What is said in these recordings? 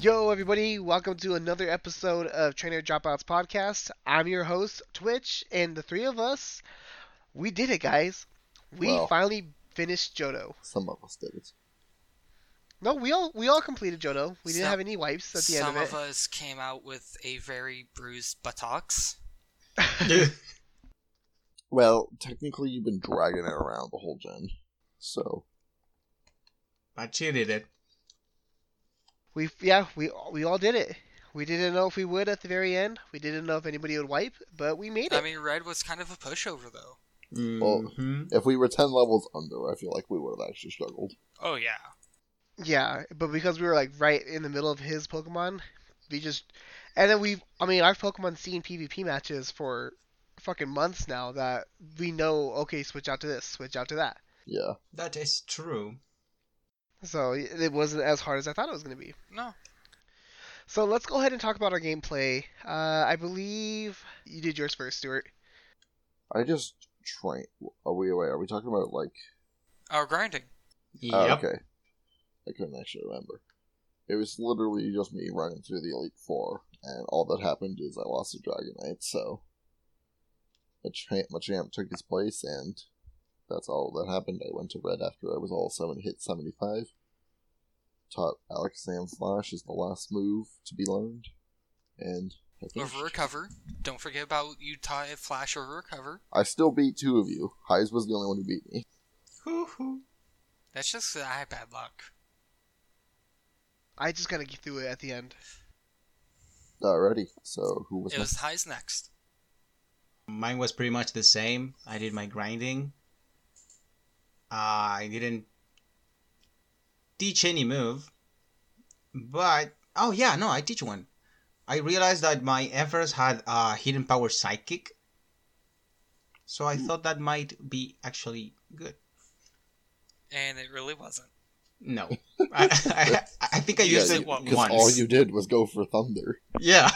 Yo, everybody, welcome to another episode of Trainer Dropouts Podcast. I'm your host, Twitch, and the three of us, we did it, guys. We Well. finally finished Johto. Some of us did it. No, we all we all completed Johto. We didn't Some- have any wipes at the end of it. Some of us came out with a very bruised buttocks. Well, technically, you've been dragging it around the whole gen. So, I cheated it. We yeah, we we all did it. We didn't know if we would at the very end. We didn't know if anybody would wipe, but we made it. I mean, Red was kind of a pushover, though. Well, Mhm. if we were 10 levels under, I feel like we would have actually struggled. Oh, yeah. Yeah, but because we were like right in the middle of his Pokemon, we just and then we've I mean our Pokemon seen PvP matches for fucking months now that we know okay switch out to this, switch out to that. Yeah. That is true. So it wasn't as hard as I thought it was going to be. No. So let's go ahead and talk about our gameplay. Uh, I believe you did yours first, Stuart. I just train. Are we away? Are we talking about, like. Our grinding. Yep. Oh, okay. I couldn't actually remember. It was literally just me running through the Elite Four, and all that happened is I lost to Dragonite, so. Machamp, Machamp took his place, and that's all that happened. I went to red after I was all seven hit 75. Taught Alakazam Flash is the last move to be learned, and I finished. Over recover. Don't forget about you taught it Flash over recover. I still beat two of you. Haiz was the only one who beat me. Hoo-hoo. That's just that I had bad luck. I just got to get through it at the end. Alrighty, so who was It was Haiz next. Mine was pretty much the same. I did my grinding. I didn't teach any move. But, oh yeah, no, I teach one. I realized that my Ampharos had a hidden power psychic. So I thought that might be actually good. And it really wasn't. No. I, I, I think I Yeah, used you- it what, Because once. all you did was go for Thunder. Yeah.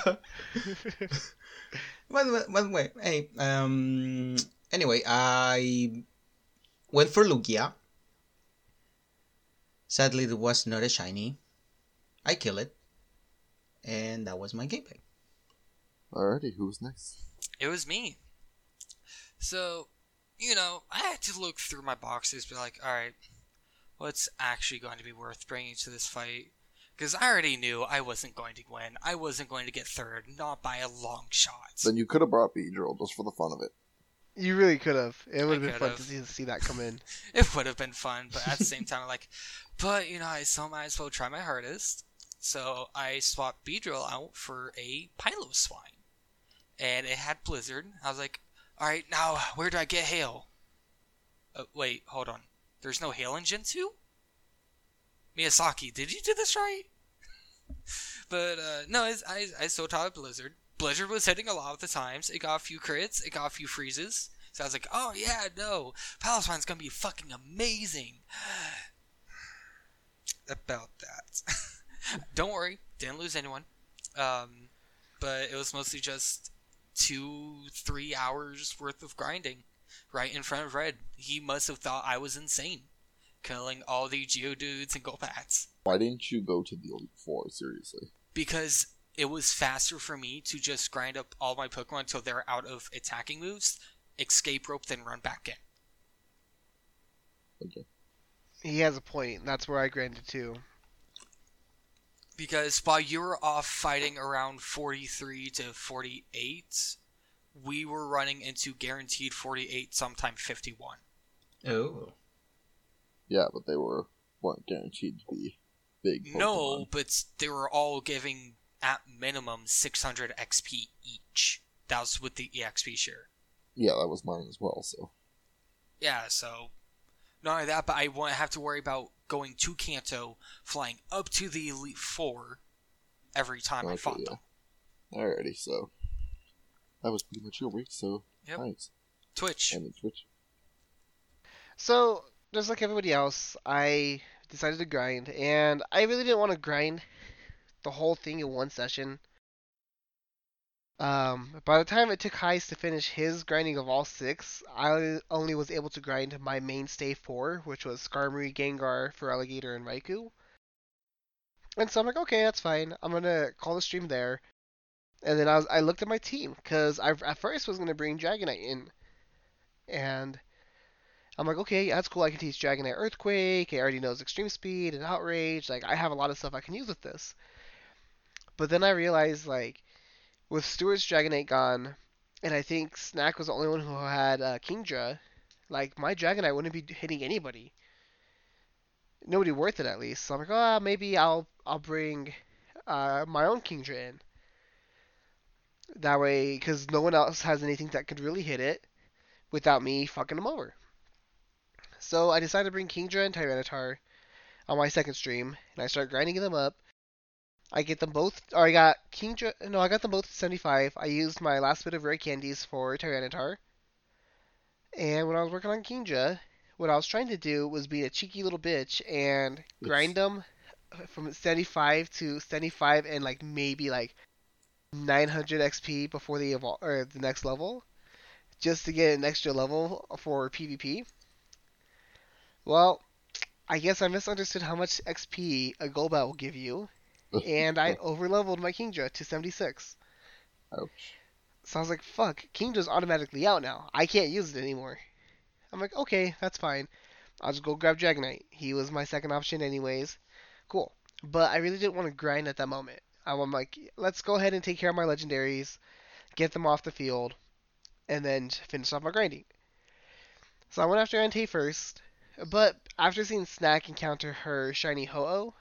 By the way, by the way, hey, um, anyway, I went for Lugia. Sadly, it was not a shiny. I kill it, and that was my gameplay. Alrighty, who was next? It was me. So, you know, I had to look through my boxes, be like, alright, what's actually going to be worth bringing to this fight? Because I already knew I wasn't going to win. I wasn't going to get third, not by a long shot. Then you could have brought Beedrill just for the fun of it. You really could have. It would have been fun to see, see that come in. It would have been fun, but at the same time, I'm like, but you know, I still might as well try my hardest. So I swapped Beedrill out for a Piloswine, and it had Blizzard. I was like, all right, now where do I get Hail? Uh, wait, hold on. There's no Hail in Gen two. Miyazaki, did you do this right? but uh, no, I I still taught Blizzard. Blizzard was hitting a lot of the times. It got a few crits. It got a few freezes. So I was like, oh yeah, no, Piloswine's gonna be fucking amazing. About that. Don't worry, didn't lose anyone. Um, but it was mostly just two, three hours worth of grinding right in front of Red. He must have thought I was insane, killing all the Geodudes and Golbats. Why didn't you go to the Elite Four, seriously? because it was faster for me to just grind up all my Pokemon until they're out of attacking moves, escape rope, then run back in. Okay. He has a point. That's where I grinded too. Because while you were off fighting around 43 to 48, we were running into guaranteed 48, sometime 51. Oh. Yeah, but they were weren't guaranteed to be big. Pokemon. No, but they were all giving at minimum 600 XP each. That was with the EXP share. Yeah, that was mine as well. So Yeah, so not only that, but I won't have to worry about going to Kanto, flying up to the Elite Four every time I fought yeah. them. alrighty, so that was pretty much your week. So Yep. nice. Twitch. And it's Twitch. So, just like everybody else, I decided to grind, and I really didn't want to grind the whole thing in one session. Um, by the time it took Heist to finish his grinding of all six, I only was able to grind my mainstay four, which was Skarmory, Gengar, Feraligatr, and Raikou. And so I'm like, okay, that's fine. I'm gonna call the stream there. And then I was I looked at my team because I at first was gonna bring Dragonite in, and I'm like, okay, that's cool. I can teach Dragonite Earthquake. It already knows Extreme Speed and Outrage. Like I have a lot of stuff I can use with this. But then I realized like with Stewart's Dragonite gone, and I think Snack was the only one who had uh, Kingdra. Like my Dragonite wouldn't be hitting anybody. Nobody worth it at least. So I'm like, oh, maybe I'll I'll bring uh, my own Kingdra in. That way, because no one else has anything that could really hit it without me fucking them over. So I decided to bring Kingdra and Tyranitar on my second stream, and I start grinding them up. I get them both, or I got Kingdra, no, I got them both at 75. I used my last bit of rare candies for Tyranitar. And when I was working on Kingdra, what I was trying to do was be a cheeky little bitch and grind them uh, from 75 to 75 and like maybe like 900 XP before they evolve or the next level, just to get an extra level for PvP. Well, I guess I misunderstood how much XP a Golbat will give you, and I overleveled my Kingdra to 76. Ouch. So I was like, fuck, Kingdra's automatically out now. I can't use it anymore. I'm like, okay, that's fine. I'll just go grab Dragonite. He was my second option anyways. Cool. But I really didn't want to grind at that moment. I'm like, let's go ahead and take care of my legendaries, get them off the field, and then finish off my grinding. So I went after Entei first, but after seeing Snack encounter her shiny Ho-Oh,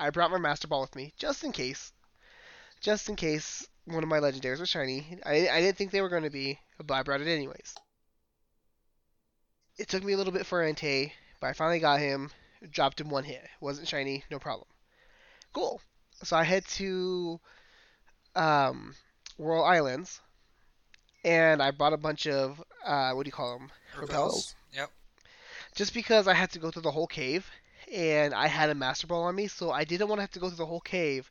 I brought my Master Ball with me, just in case. Just in case one of my legendaries was shiny. I, I didn't think they were going to be, but I brought it anyways. It took me a little bit for Entei, but I finally got him, dropped him one hit. Wasn't shiny, no problem. Cool. So I head to um, Whirl Islands, and I bought a bunch of, uh, what do you call them? Repels. Yep. Just because I had to go through the whole cave, and I had a Master Ball on me, so I didn't want to have to go through the whole cave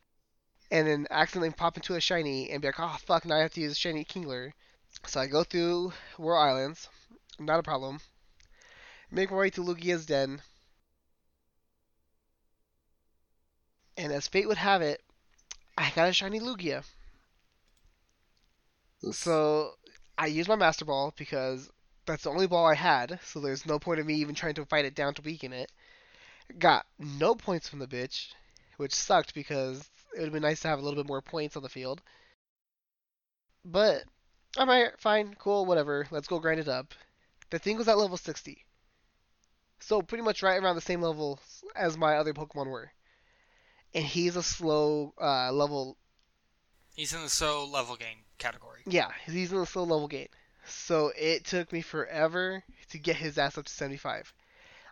and then accidentally pop into a shiny and be like, oh fuck, now I have to use a shiny Kingler. So I go through Whirl Islands, not a problem. Make my way to Lugia's den. And as fate would have it, I got a shiny Lugia. So I used my Master Ball because that's the only ball I had, so there's no point of me even trying to fight it down to weaken it. Got no points from the bitch, which sucked because it would have been nice to have a little bit more points on the field. But I'm alright, fine, cool, whatever. Let's go grind it up. The thing was at level 60. So pretty much right around the same level as my other Pokemon were. And he's a slow uh, level He's in the slow level gain category. Yeah, he's in the slow level gate. So it took me forever to get his ass up to 75.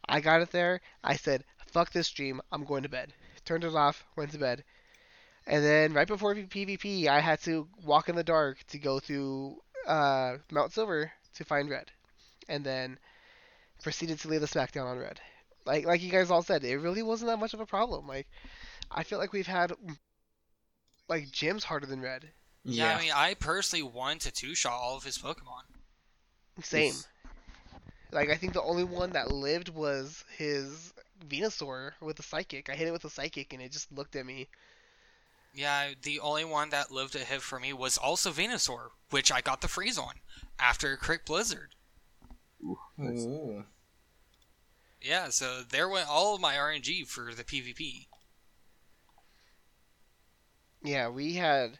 I got it there. I said, fuck this stream. I'm going to bed. Turned it off, went to bed. And then right before PvP, I had to walk in the dark to go through uh, Mount Silver to find Red. And then proceeded to lay the smackdown on Red. Like like you guys all said, it really wasn't that much of a problem. Like I feel like we've had like gyms harder than Red. Yeah, Yeah. I mean, I personally won to two shot all of his Pokemon. Same. Yes. Like I think the only one that lived was his Venusaur with a psychic. I hit it with a psychic and it just looked at me. Yeah, the only one that lived a hit for me was also Venusaur, which I got the freeze on after a Crit Blizzard. Ooh, nice. Ooh. Yeah, so there went all of my RNG for the PvP. Yeah, we had.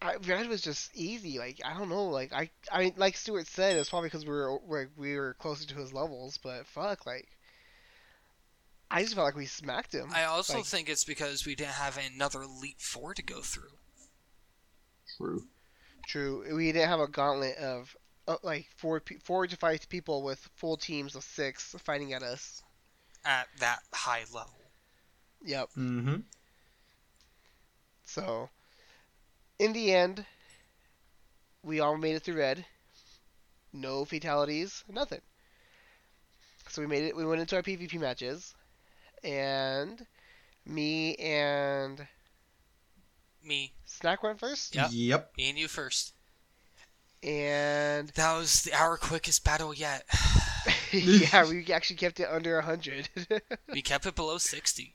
I, Red was just easy. Like I don't know. Like I, I mean, like Stuart said, it's probably because we were we we were closer to his levels. But fuck, like I just felt like we smacked him. I also Like- think it's because we didn't have another Elite Four to go through. True. True, we didn't have a gauntlet of uh, like four four to five people with full teams of six fighting at us. at that high level. Yep. Mm-hmm. So, in the end, we all made it through red. No fatalities, nothing. So we made it. We went into our PvP matches, and me and Me, Snack went first, Yep. Yep. me and you first. and That was the, our quickest battle yet. yeah, we actually kept it under hundred. we kept it below 60.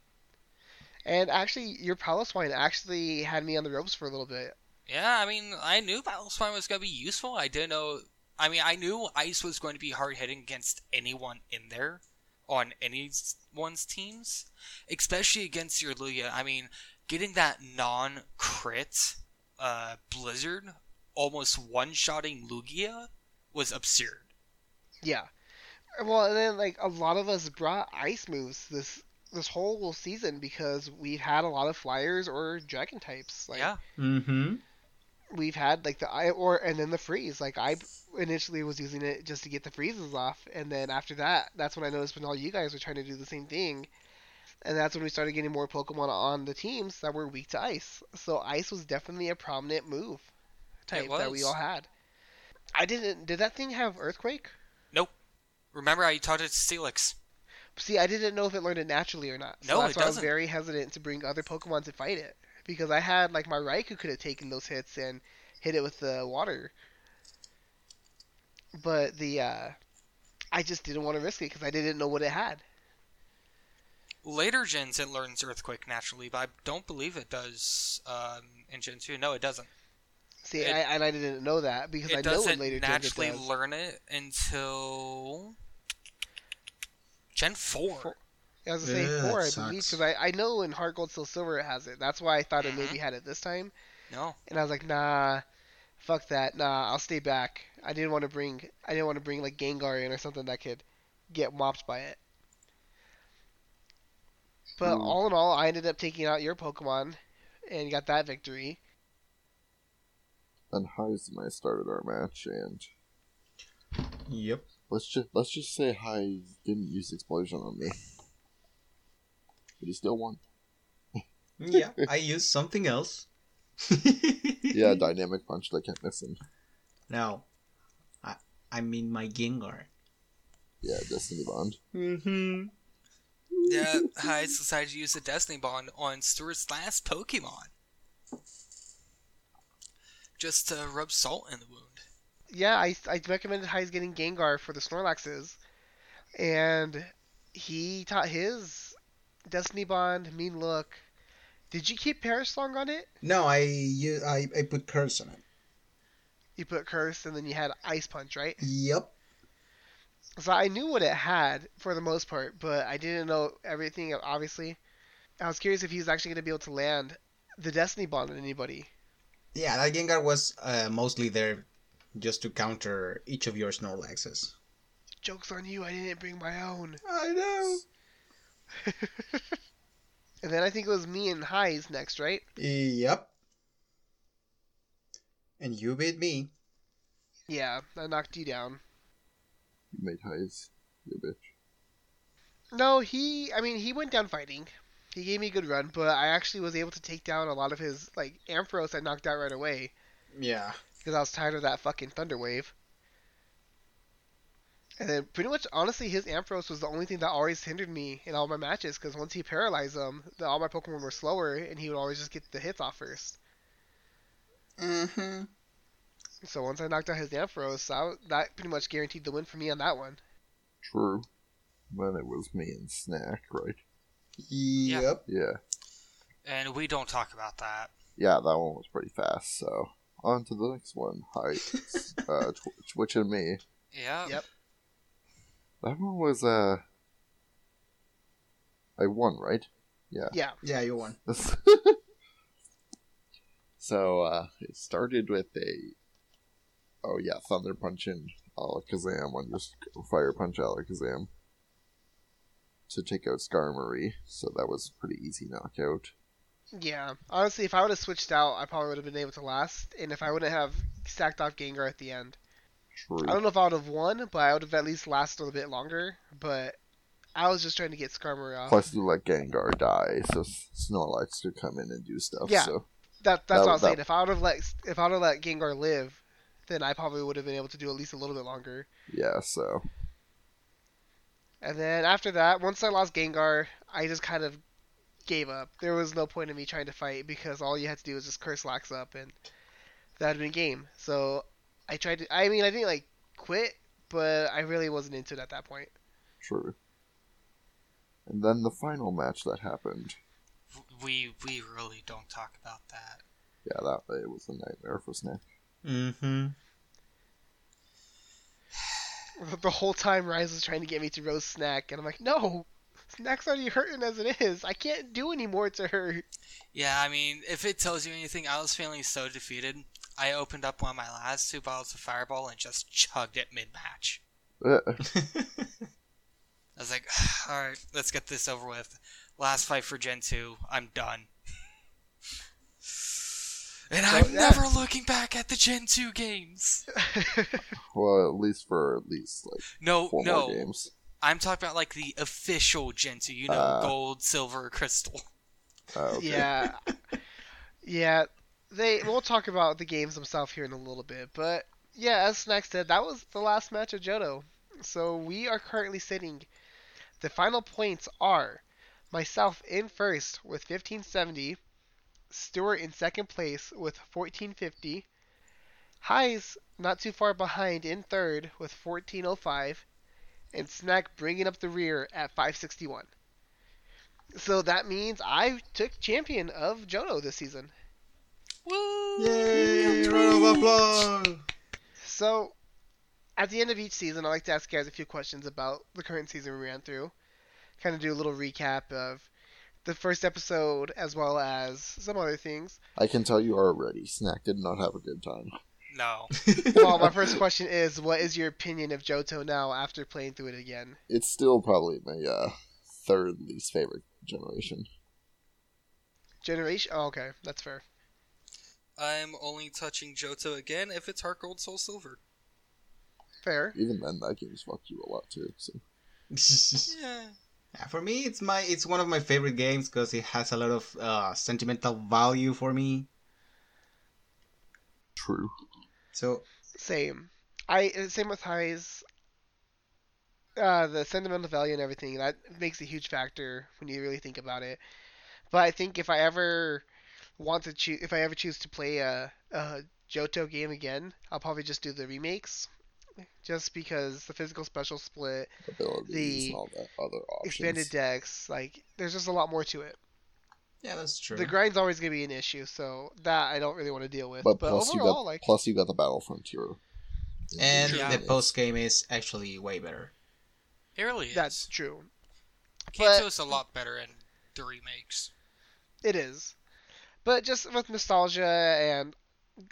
And actually, your Piloswine actually had me on the ropes for a little bit. Yeah, I mean, I knew Battlespine was going to be useful. I didn't know. I mean, I knew Ice was going to be hard hitting against anyone in there, on anyone's teams, especially against your Lugia. I mean, getting that non crit uh, Blizzard almost one shotting Lugia was absurd. Yeah. Well, and then like a lot of us brought ice moves this this whole season because we've had a lot of flyers or dragon types. Like, yeah. Mm-hmm. we've had like the I or and then the freeze. Like I initially was using it just to get the freezes off, and then after that, that's when I noticed when all you guys were trying to do the same thing, and that's when we started getting more Pokemon on the teams that were weak to ice. So ice was definitely a prominent move type that we all had. I didn't. Did that thing have earthquake? Nope. Remember, I taught it to Steelix. See, I didn't know if it learned it naturally or not. So No, that's it why I was very hesitant to bring other Pokemon to fight it because I had like my Raikou could have taken those hits and hit it with the water, but the uh, I just didn't want to risk it because I didn't know what it had. Later gens, it learns Earthquake naturally, but I don't believe it does um, in Gen 2. No, it doesn't. See, It- I, and I didn't know that because I know in doesn't later gens it does. naturally learn it until Gen 4. Four. I was gonna say Yeah, four, I that believe, because I, I know in Heart Gold Soul Silver it has it. That's why I thought it Mhm. maybe had it this time, No. and I was like, nah, fuck that, nah, I'll stay back. I didn't want to bring, I didn't want to bring like Gengar in or something that could get mopped by it. But True. all in all, I ended up taking out your Pokemon and got that victory. And Haiz and I started our match, and Yep. Let's just let's just say Haiz didn't use explosion on me, but he still won. Yeah, I used something else. Yeah, dynamic punch that kept missing. No, I I mean my Gengar. Yeah, Destiny Bond. Mm-hmm. Yeah, I decided to use the Destiny Bond on Stuart's last Pokemon. Just to rub salt in the wound. Yeah, I, I recommended Haiz getting Gengar for the Snorlaxes, and he taught his Destiny Bond mean look. Did you keep Perish Song on it? No, I I I put curse on it. You put Curse, and then you had Ice Punch, right? Yep. So I knew what it had for the most part, but I didn't know everything. Obviously, I was curious if he was actually going to be able to land the Destiny Bond on anybody. Yeah, that Gengar was uh, mostly there just to counter each of your Snorlaxes. Jokes on you! I didn't bring my own. I know. and then I think it was me and Haiz next, right? Yep. And you beat me. Yeah, I knocked you down. You made Heise, you bitch. No, he. I mean, he went down fighting. He gave me a good run, but I actually was able to take down a lot of his like Ampharos. I knocked out right away Yeah. Because I was tired of that fucking Thunder Wave. And then pretty much, honestly, his Ampharos was the only thing that always hindered me in all my matches. Because once he paralyzed them, the, all my Pokemon were slower, and he would always just get the hits off first. Mm-hmm. So once I knocked out his Ampharos, I, that pretty much guaranteed the win for me on that one. True. Then it was me and Snack, right? Yep. Yeah. And we don't talk about that. Yeah, that one was pretty fast, so on to the next one. Haiz, uh, Tw- Twitch and me. Yeah. Yep. That one was, uh, I won, right? Yeah. Yeah. Yeah, you won. so uh, it started with a oh yeah, thunder punch and Alakazam on just fire punch Alakazam to take out Skarmory. So that was a pretty easy knockout. Yeah, honestly, if I would have switched out, I probably would have been able to last. And if I wouldn't have stacked off Gengar at the end, True. I don't know if I would have won, but I would have at least lasted a bit longer. But I was just trying to get Skarmory off. Plus, you let Gengar die, so Snorlax could come in and do stuff. Yeah. So that that's that- what I was that- saying. If I would have let if I would have let Gengar live, then I probably would have been able to do at least a little bit longer. yeah, so And then after that, once I lost Gengar, I just kind of gave up. There was no point in me trying to fight because all you had to do was just curse locks up, and that had been game. So I tried to. I mean, I didn't like quit, but I really wasn't into it at that point. true. And then the final match that happened. we we really don't talk about that. Yeah, that it was a nightmare for Snack. Mm-hmm. The whole time Rise was trying to get me to roast Snack, and I'm like, no, Snack's already hurting as it is. I can't do any more to hurt. Yeah, I mean, if it tells you anything, I was feeling so defeated. I opened up one of my last two bottles of Fireball and just chugged it mid match. Uh, I was like, alright, let's get this over with. Last fight for Gen 2, I'm done. And So, I'm yeah. never looking back at the Gen 2 games. well, at least for at least like No, four no. more games. I'm talking about like the official Gen 2, you know, Uh. gold, silver, crystal. Uh, okay. Yeah, yeah. They we'll talk about the games themselves here in a little bit, but yeah, as Snack said, that was the last match of Johto. So we are currently sitting. The final points are myself in first with 1570, Stuart in second place with 1450, Haiz not too far behind in third with 1405, and Snack bringing up the rear at 561. So that means I took champion of Johto this season. Woo! Yay! Round of applause. So, at the end of each season, I like to ask you guys a few questions about the current season we ran through. Kind of do a little recap of the first episode as well as some other things. I can tell you already, Snack did not have a good time. No. Well, my first question is, what is your opinion of Johto now after playing through it again? It's still probably my uh, third least favorite generation. Generation? Oh, okay, that's fair. I'm only touching Johto again if it's Heart Gold Soul Silver. Fair. Even then, that game's fucked you a lot too. So Yeah. Yeah, for me, it's my it's one of my favorite games because it has a lot of uh, sentimental value for me. true. So Same. I same with Haiz. Uh, the sentimental value and everything that makes a huge factor when you really think about it. But I think if I ever want to choose, if I ever choose to play a, a Johto game again, I'll probably just do the remakes, just because the physical special split, Abilities The and all that other options. expanded decks, like there's just a lot more to it. Yeah, that's true. The grind's always gonna be an issue, so that I don't really want to deal with. but But, plus you overall, got like plus you got the Battle Frontier. and True. the post game is actually way better. It really is. that's true. Kanto's a lot better in the remakes. It is. But just with nostalgia and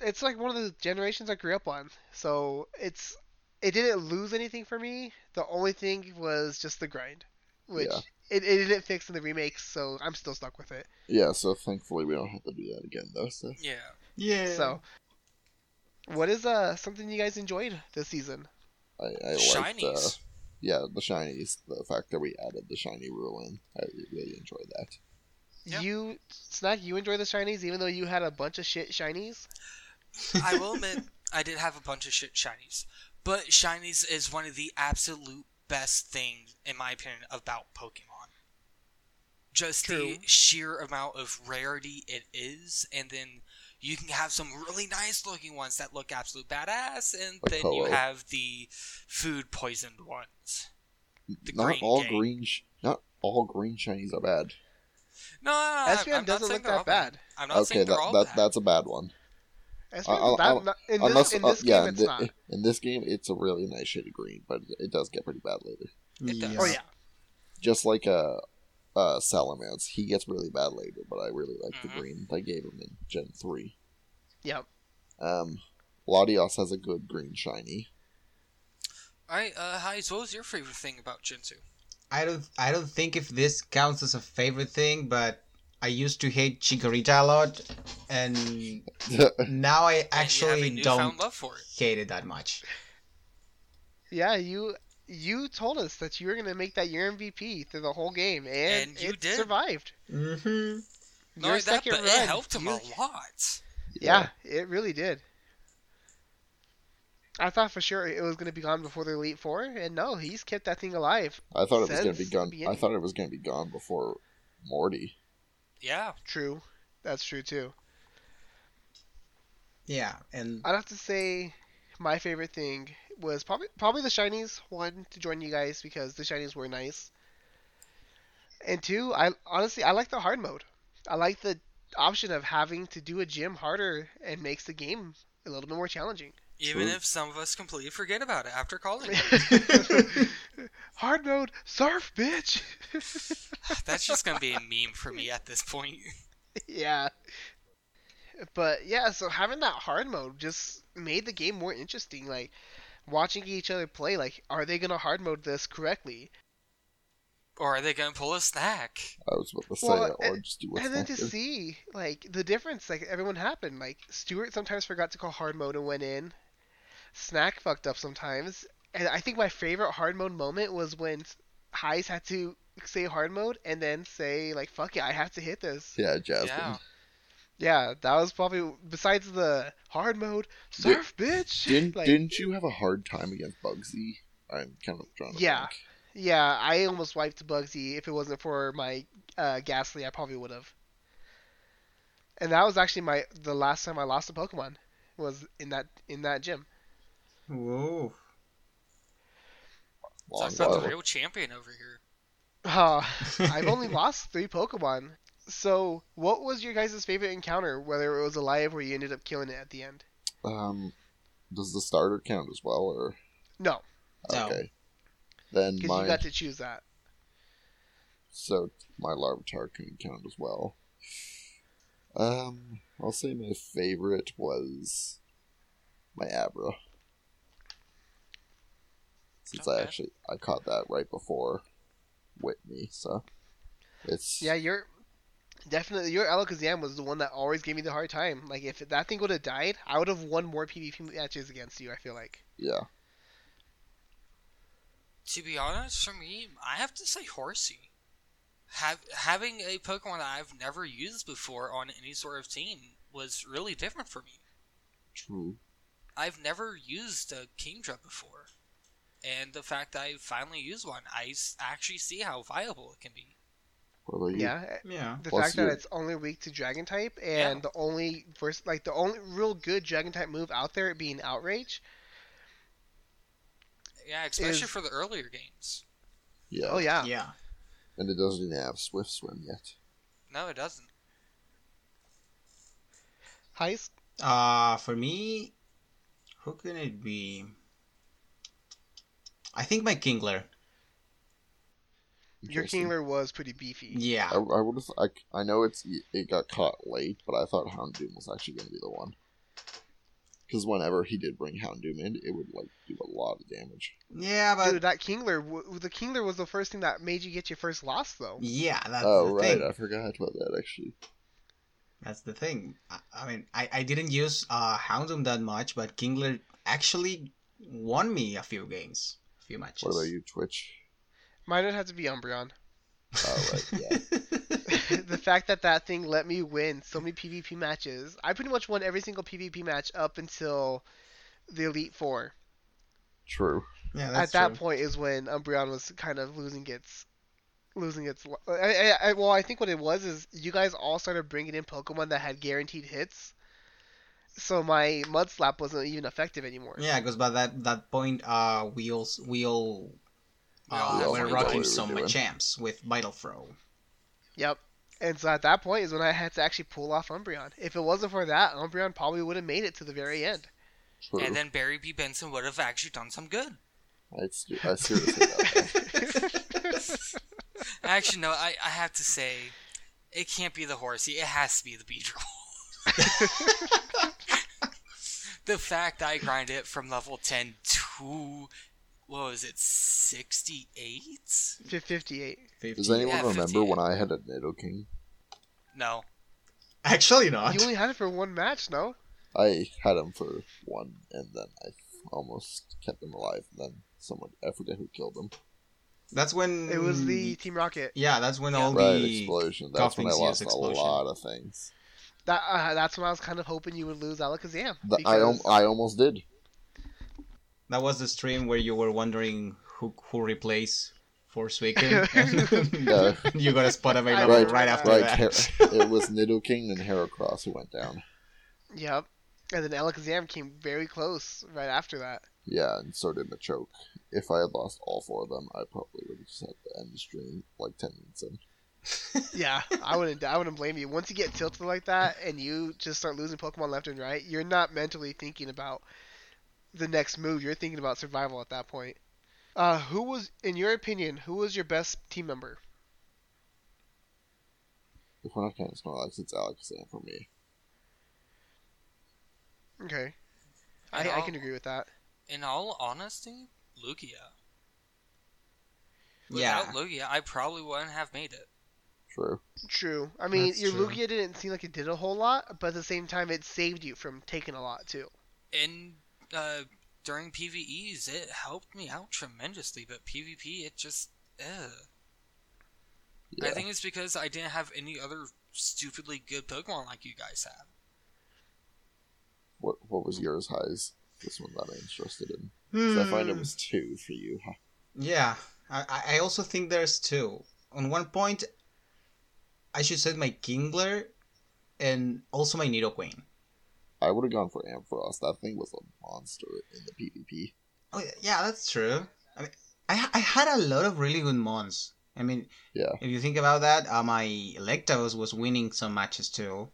it's like one of the generations I grew up on. So it's it didn't lose anything for me. The only thing was just the grind. Which Yeah. It, it didn't fix in the remakes, so I'm still stuck with it. Yeah, so thankfully we don't have to do that again though. So Yeah. Yeah. So what is uh something you guys enjoyed this season? I, I liked, uh, yeah, the shinies. The fact that we added the shiny rule in, I really enjoyed that. Yeah. You snack, you enjoy the shinies even though you had a bunch of shit shinies? I will admit, I did have a bunch of shit shinies. But shinies is one of the absolute best things, in my opinion, about Pokemon. Just True. the sheer amount of rarity it is, and then you can have some really nice looking ones that look absolute badass, and Like then you have the food poisoned ones. The not green all game. green, sh- not all green shinies are bad. No, no, no, SPM I'm doesn't saying look that bad. I'm not Okay, saying they're that, all that bad. that's a bad one. SPM I'll- bad- in this, Unless, in uh, this yeah, game in, it's thi- not. in this game, it's a really nice shade of green, but it does get pretty bad later. It does. Oh yeah. Just like uh, uh, Salamence, he gets really bad later, but I really like Mhm. the green. I gave him in Gen three. Yep. Um, Latios has a good green shiny. Alright, uh, Haiz, what was your favorite thing about Gen 2? I don't I don't think if this counts as a favorite thing, but I used to hate Chikorita a lot, and now I And you have a actually don't love for it. hate it that much. Yeah, you you told us that you were gonna make that your MVP through the whole game, and, And you it did. survived. Mm-hmm. Not Your only that, second but run, it helped him you- a lot. Yeah, it really did. I thought for sure it was gonna be gone before the Elite Four, and no, he's kept that thing alive. I thought it was gonna be gone. I thought it was gonna be gone before Morty. Yeah. True, that's true too. Yeah, and I'd have to say my favorite thing was probably probably the shinies. One to join you guys because the shinies were nice, and two, I honestly I like the hard mode. I like the option of having to do a gym harder and makes the game a little bit more challenging. Even True. if some of us completely forget about it after calling. Hard mode, surf, bitch. That's just gonna be a meme for me at this point. yeah. But yeah, so having that hard mode just made the game more interesting. Like watching each other play. Like, are they gonna hard mode this correctly? Or are they gonna pull a snack? I was about to say, Well, or just do what's and then to next. see like the difference, like everyone happened. Like Stuart sometimes forgot to call hard mode and went in. Snack fucked up sometimes, and I think my favorite hard mode moment was when Haiz had to say hard mode and then say like "fuck it, I have to hit this." Yeah, Jasmine. Yeah. Yeah, that was probably besides the hard mode surf, bitch. Didn't Like, Didn't you have a hard time against Bugsy? I'm kind of trying to Yeah. think. Yeah, I almost wiped Bugsy. If it wasn't for my uh, Gastly, I probably would have. And that was actually my the last time I lost a Pokemon was in that in that gym. Whoa. Long Talk about while. the real champion over here. Uh, I've only lost three Pokemon. So, what was your guys' favorite encounter? Whether it was alive or you ended up killing it at the end? Um, does the starter count as well, or No, No. okay? Then because my you got to choose that. so my Larvitar can count as well. Um, I'll say my favorite was my Abra. Since I actually I caught that right before Whitney, so it's Yeah, you're definitely your Alakazam was the one that always gave me the hard time. Like if that thing would have died, I would have won more PvP matches against you. I feel like. yeah To be honest, for me, I have to say Horsey. Have, having a Pokemon that I've never used before on any sort of team was really different for me. true. I've never used a Kingdra before. And the fact that I finally used one, I actually see how viable it can be. What about you? Yeah, Yeah. the Plus fact that you're- it's only weak to Dragon type and Yeah. the only first like the only real good Dragon type move out there being Outrage. Yeah, especially Is- for the earlier games. Yeah. Oh yeah. Yeah. And it doesn't even have Swift Swim yet. No, it doesn't. Heist. Uh, for me, who can it be? I think my Kingler. Your Kingler was pretty beefy. Yeah. I, I would have. I, I know it's it got caught late, but I thought Houndoom was actually going to be the one. Because whenever he did bring Houndoom in, it would like do a lot of damage. Yeah, but Dude, that Kingler, w- the Kingler was the first thing that made you get your first loss, though. yeah, that's oh the right, thing. I forgot about that actually. That's the thing. I, I mean, I, I didn't use uh, Houndoom that much, but Kingler actually won me a few games, a few matches. What about you, Twitch? Mine would have to be Umbreon. Oh right, yeah. the fact that that thing let me win so many PvP matches. I pretty much won every single PvP match up until the Elite Four. True. yeah, that's At that true. point is when Umbreon was kind of losing its, losing its. I, I, I, well, I think what it was is you guys all started bringing in Pokemon that had guaranteed hits. So my Mud Slap wasn't even effective anymore. Yeah, because by that that point, uh, wheels wheel. We all Uh, have we're rocking doing so what we Machamps with Vital Throw. Yep. And so at that point is when I had to actually pull off Umbreon. If it wasn't for that, Umbreon probably would have made it to the very end. True. And then Barry B. Benson would have actually done some good. I, I seriously doubt that. Actually, no, I, I have to say, it can't be the Horsey. It has to be the Beedrill. the fact that I grind it from level 10 to, what was it, 68? 58. Does anyone Yeah, remember 58. when I had a Nidoking? No. Actually, not. You only had it for one match, no? I had him for one, and then I almost kept him alive. And then someone, I forget who killed him. That's when It was the Team Rocket. Yeah, that's when Yeah. all Right, the explosion. That's when I lost use a lot of things. That uh, that's when I was kind of hoping you would lose Alakazam. The, I, al- because- I almost did. That was the stream where you were wondering who who replaced Force Weekend. and you got a spot available Right, right, after Right, that. Her- it was Nidoking and Heracross who went down. Yep. And then Alakazam came very close right after that. Yeah, and so did Machoke. If I had lost all four of them, I probably would have just had to end the stream like 10 minutes in. Yeah, I wouldn't. I wouldn't blame you. Once you get tilted like that and you just start losing Pokemon left and right, you're not mentally thinking about the next move. You're thinking about survival at that point. Uh, who was, in your opinion, who was your best team member? If we're not counting Snorlax, it's Alakazam for me. Okay, In I, I can agree with that. In all honesty, Lugia. Yeah. Without Lugia, I probably wouldn't have made it. True. True. I mean, That's your true. Lugia didn't seem like it did a whole lot, but at the same time, it saved you from taking a lot too. And uh, during PVEs, it helped me out tremendously, but PvP, it just. Ugh. Yeah. I think it's because I didn't have any other stupidly good Pokemon like you guys have. What What was yours, Haiz? This one that I'm interested in. 'Cause I find it Hmm. was two for you. Huh. Yeah, I, I- I also think there's two. On one point, I should say my Kingler and also my Nidoqueen. I would have gone for Ampharos. That thing was a monster in the PvP. Oh yeah, that's true. I mean, I I had a lot of really good mons. I mean, Yeah. if you think about that, uh, my Electabuzz was winning some matches too.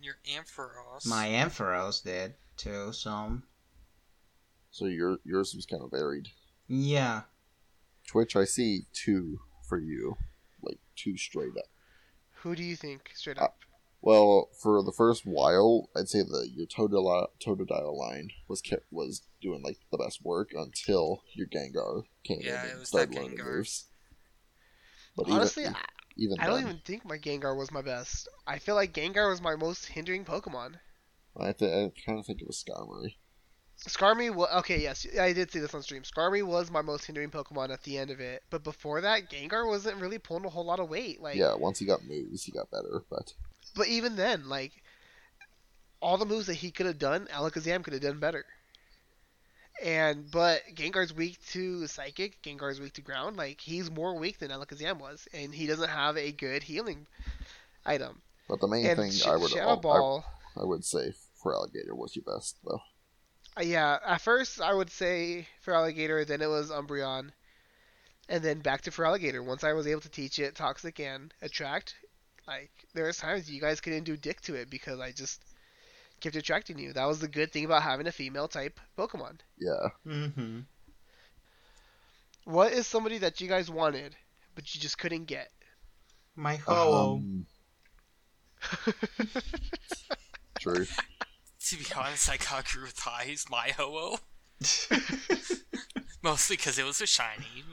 Your Ampharos. My Ampharos did too. Some. So your yours was kind of varied. Yeah. Twitch, I see two for you, like two straight up. Who do you think, straight Uh, up? Well, for the first while, I'd say the your Totodile, Totodile line was kept, was doing like the best work until your Gengar came Yeah, in it and was started that learning Gengar. moves. But Honestly, even, I, even I don't then, even think my Gengar was my best. I feel like Gengar was my most hindering Pokemon. I, th- I kind of think it was Skarmory. Skarmy was okay. Yes, I did see this on stream. Skarmy was my most hindering Pokemon at the end of it, but before that, Gengar wasn't really pulling a whole lot of weight. Like, yeah, once he got moves, he got better. But but even then, like, all the moves that he could have done, Alakazam could have done better. And but Gengar's weak to Psychic. Gengar's weak to Ground. Like he's more weak than Alakazam was, and he doesn't have a good healing item. but the main and thing Sh- I would Shadow Ball. I would say Feraligatr was your best though. Uh, yeah, at first I would say Feraligatr, then it was Umbreon, and then back to Feraligatr. Once I was able to teach it toxic and attract, like there was times you guys couldn't do dick to it because I just kept attracting you. That was the good thing about having a female type Pokemon. Yeah, Mm-hmm. What is somebody that you guys wanted but you just couldn't get? My Ho. um, true. To be honest, I got grew with Haiz, my Ho-Oh. Mostly because it was a shiny.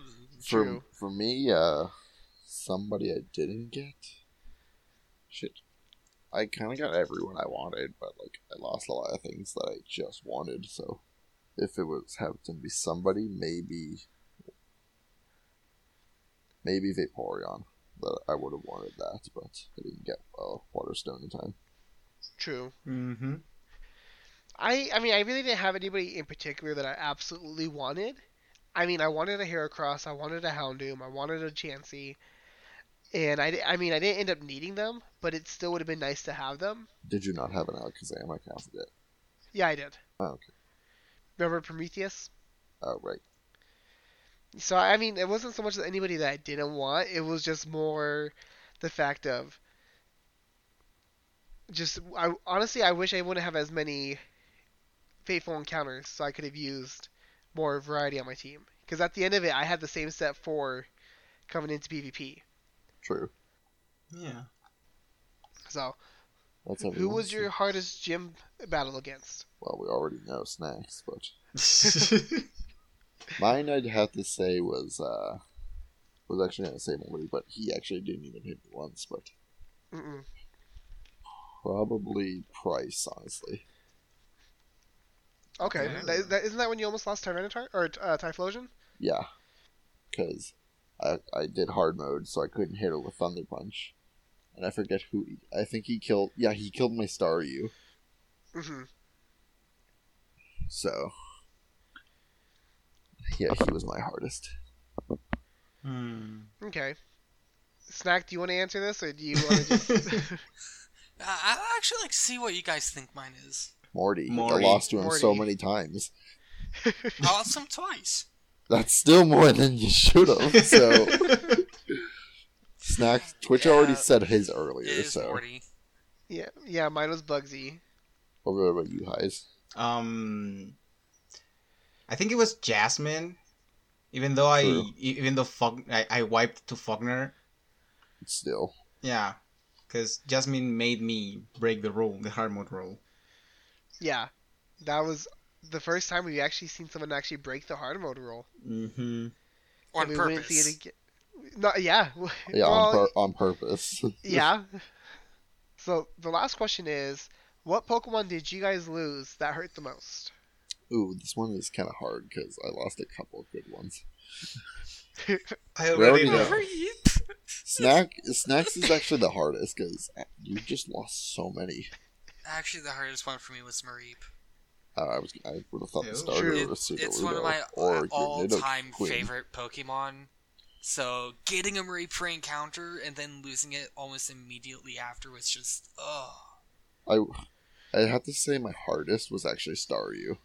For True. for me, uh, somebody I didn't get. Shit, I kind of got everyone I wanted, but like I lost a lot of things that I just wanted. So, if it was having to be somebody, maybe, maybe Vaporeon. That I would have wanted that, but I didn't get a uh, Waterstone in time. True. mm-hmm. I I mean I really didn't have anybody in particular that I absolutely wanted. I mean I wanted a Heracross, I wanted a Houndoom, I wanted a Chansey, and I, I mean I didn't end up needing them, but it still would have been nice to have them. Did you not have an Alakazam? I can't forget. Yeah, I did. Oh, okay. Remember Prometheus? Oh, right. So I mean it wasn't so much that anybody that I didn't want, it was just more the fact of just I honestly I wish I wouldn't have as many fateful encounters so I could have used more variety on my team. Because at the end of it, I had the same set four coming into PvP. True. Yeah. So, That's who everyone's- was your hardest gym battle against? Well, we already know snacks, but mine I'd have to say was uh was actually gonna say Morty, but he actually didn't even hit me once. But Mm-mm. probably Pryce, honestly. Okay, Yeah. that, that, isn't that when you almost lost Tyranitar or uh, Typhlosion? Yeah, because I I did hard mode, so I couldn't hit it with Thunder Punch, and I forget who. I think he killed. Yeah, he killed my Staryu. Mm-hmm. So yeah, he was my hardest. Hmm. Okay. Snack, do you want to answer this, or do you want to just? I- I'd actually like to see what you guys think mine is. Morty. Morty. I lost to him so many times. I lost him twice. That's still more than you should have. So Snacks. Twitch already said his earlier, is so. Morty. Yeah, yeah. Mine was Bugsy. What about you, Haiz? Um, I think it was Jasmine. Even though I, True. even though Fog, I, I wiped to Falkner. Still. Yeah, because Jasmine made me break the rule, the hard mode rule. Yeah, that was the first time we've actually seen someone actually break the hard mode rule. Mm-hmm. On And we wouldn't purpose. see it again. No, yeah. Yeah, Well, on, pur- on purpose. yeah. So the last question is, what Pokemon did you guys lose that hurt the most? Ooh, this one is kind of hard because I lost a couple of good ones. I We already know. Snack Snacks is actually the hardest because you just lost so many. Actually, the hardest one for me was Mareep. Uh, I was I would have thought Ew. the starter True. or It- a it's one of my or all-time favorite Pokemon. So getting a Mareep for encounter and then losing it almost immediately after was just oh. I I have to say my hardest was actually Staryu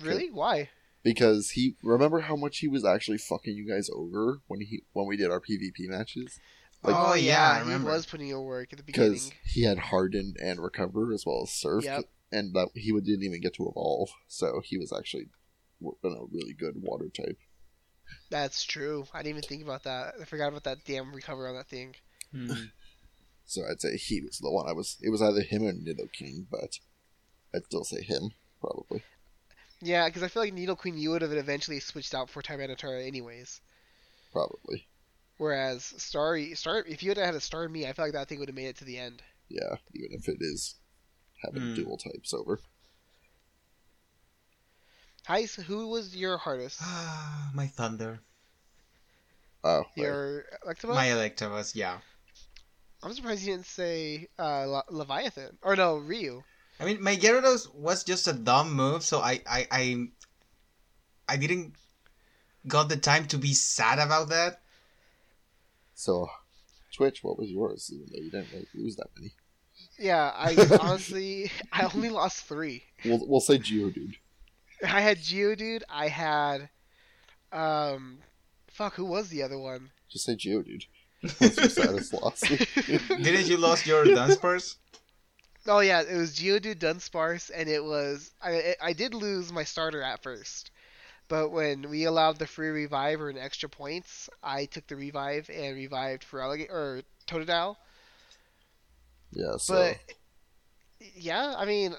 really? Why? because he remember how much he was actually fucking you guys over when he when we did our PvP matches Like- Oh, yeah, I he was putting in work at the beginning. because he had hardened and recovered as well as Surf Yep. and that he didn't even get to evolve so he was actually w- been a really good water type. That's true. I didn't even think about that. I forgot about that damn recover on that thing. Mm. So I'd say he was the one I was. It was either him or Nidoking, but I'd still say him probably. Yeah, because I feel like Nidoqueen you would have eventually switched out for Tyranitar anyways. Probably, Whereas Star, Star, if you had had a Starmie, I feel like that thing would have made it to the end. yeah. Even if it is having Hmm. dual types over. Haiz, who was your hardest? my thunder. Oh, right. Your Electabuzz? My Electabuzz, yeah. I'm surprised you didn't say uh, Le- Leviathan or no Ryu. I mean, my Gyarados was just a dumb move, so I, I, I, I didn't got the time to be sad about that. So Twitch, what was yours? Even though you didn't really lose that many. Yeah, I honestly I only lost three. We'll we'll say Geodude. I had Geodude. I had um, fuck, who was the other one? Just say Geodude. What's your saddest loss? Didn't you lost your Dunsparce? Oh yeah, it was Geodude Dunsparce, and it was I I did lose my starter at first, but when we allowed the free revive or an extra points, I took the revive and revived Feraligatr or Totodile. yeah. So But yeah, I mean,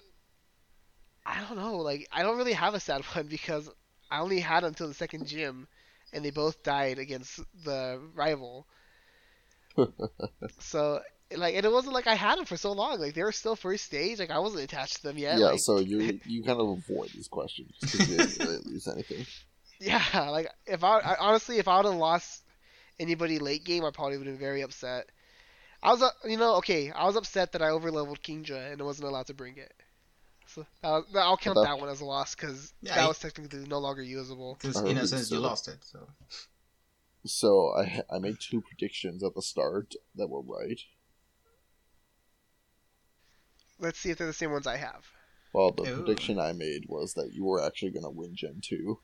I don't know. Like I don't really have a sad one because I only had them until the second gym, and they both died against the rival. so like, and it wasn't like I had them for so long. Like they were still first stage. Like I wasn't attached to them yet. yeah. like- So you you kind of avoid these questions because you didn't lose anything. Yeah, like if I, I honestly, if I would have lost anybody late game, I probably would have been very upset. I was, uh, you know, okay, I was upset that I overleveled Kingdra and I wasn't allowed to bring it. So that was, I'll count that- that one as a loss because Yeah, that I- was technically no longer usable. Because I in a sense so. you lost it. So So I I made two predictions at the start that were right. Let's see if they're the same ones I have. Well, the Ooh. prediction I made was that you were actually going to win Gen 2.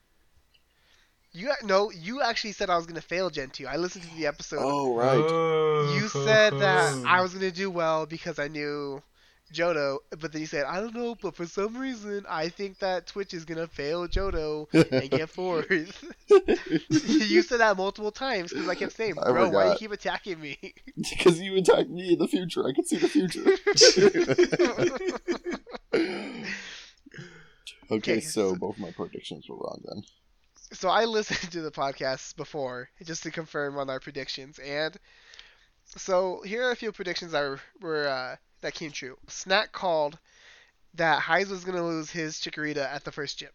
You no, you actually said I was gonna fail Gen two. I listened to the episode. Oh, right. Oh, You said that I was gonna do well because I knew Johto, but then you said I don't know, but for some reason I think that Twitch is gonna fail Johto and get fourth. you said that multiple times because I kept saying, "Bro, why do you keep attacking me?" Because you attacked me in the future. I can see the future. okay, so both my predictions were wrong then. so I listened to the podcast before just to confirm on our predictions, and so here are a few predictions that were, were uh, that came true. Snack called that Haiz was gonna lose his Chikorita at the first gym,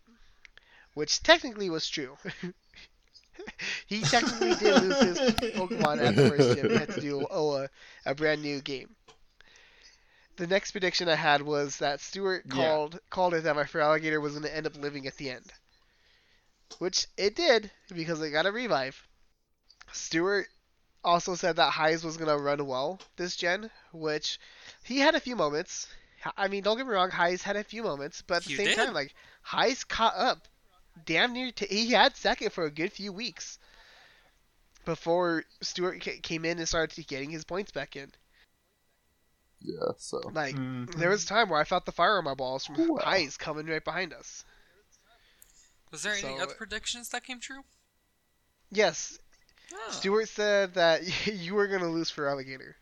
which technically was true. he technically did lose his Pokemon at the first gym. He had to do oh, a, a brand new game. The next prediction I had was that Stuart Yeah. called called it that my Feraligatr was going to end up living at the end, which it did because it got a revive. Stuart also said that Haiz was going to run well this gen, which he had a few moments. I mean, don't get me wrong, Haiz had a few moments, but at the You same did. time, like Haiz caught up damn near. To, he had second for a good few weeks. before Stuart ca- came in and started getting his points back in. Yeah, so Like Mhm. there was a time where I felt the fire on my balls from Wow. Haiz coming right behind us. Was there any So- other predictions that came true? Yes, Oh. Stuart said that you were gonna lose Feraligatr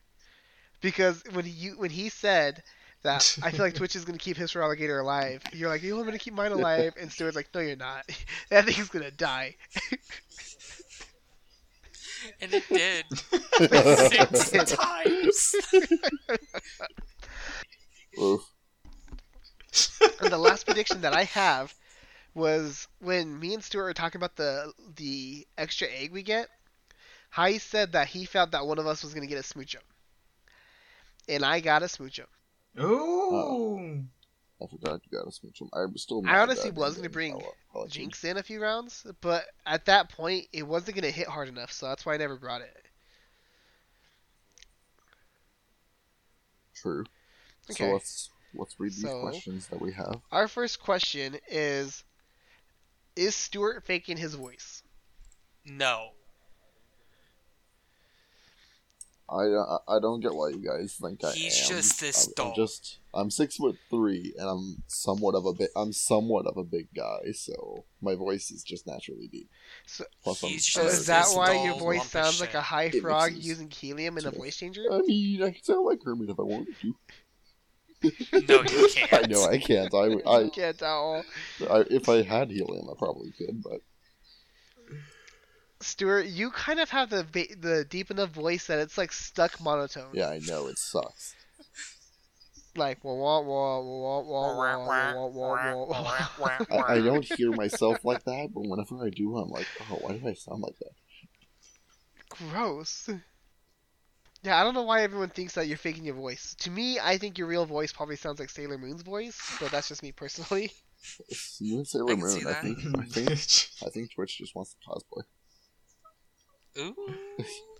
because when he when he said that I feel like Twitch is gonna keep his Feraligatr alive, you're like, you want me to keep mine alive? And Stuart's like, no, you're not. that thing's gonna die. And it did six times. and the last prediction that I have was when me and Stuart were talking about the the extra egg we get. Hai said that he felt that one of us was gonna get a smooch and I got a smooch Ooh. I forgot you got a smooch him. I'm still. I honestly was gonna bring oh, oh, I li- I like him. Jynx in a few rounds, but at that point it wasn't gonna hit hard enough, so that's why I never brought it. True. Okay. So let's let's read these So- questions that we have. Our first question is: Is Stuart faking his voice? No. I I don't get why you guys think I He's am. just this I'm. I'm just I'm six foot three and I'm somewhat of a bit I'm somewhat of a big guy, so my voice is just naturally deep. So- Plus, I'm He's So just is that why your voice sounds like a high frog using helium in a voice changer? I mean, I can sound like Kermit if I wanted to. No, you can't. I know I can't. I, I, You can't tell. I if I had helium, I probably could, but Stuart, you kind of have the ba- the deep enough voice that it's like stuck monotone. yeah, I know it sucks. Like wah wah wah wah wah wah wah wah wah wah. I, I don't hear myself like that, but whenever I do, I'm like, oh, why do I sound like that? Gross. Yeah, I don't know why everyone thinks that you're faking your voice. To me, I think your real voice probably sounds like Sailor Moon's voice, but that's just me personally. You and Sailor I Moon. I think, I think, I think Twitch just wants to cosplay. Ooh.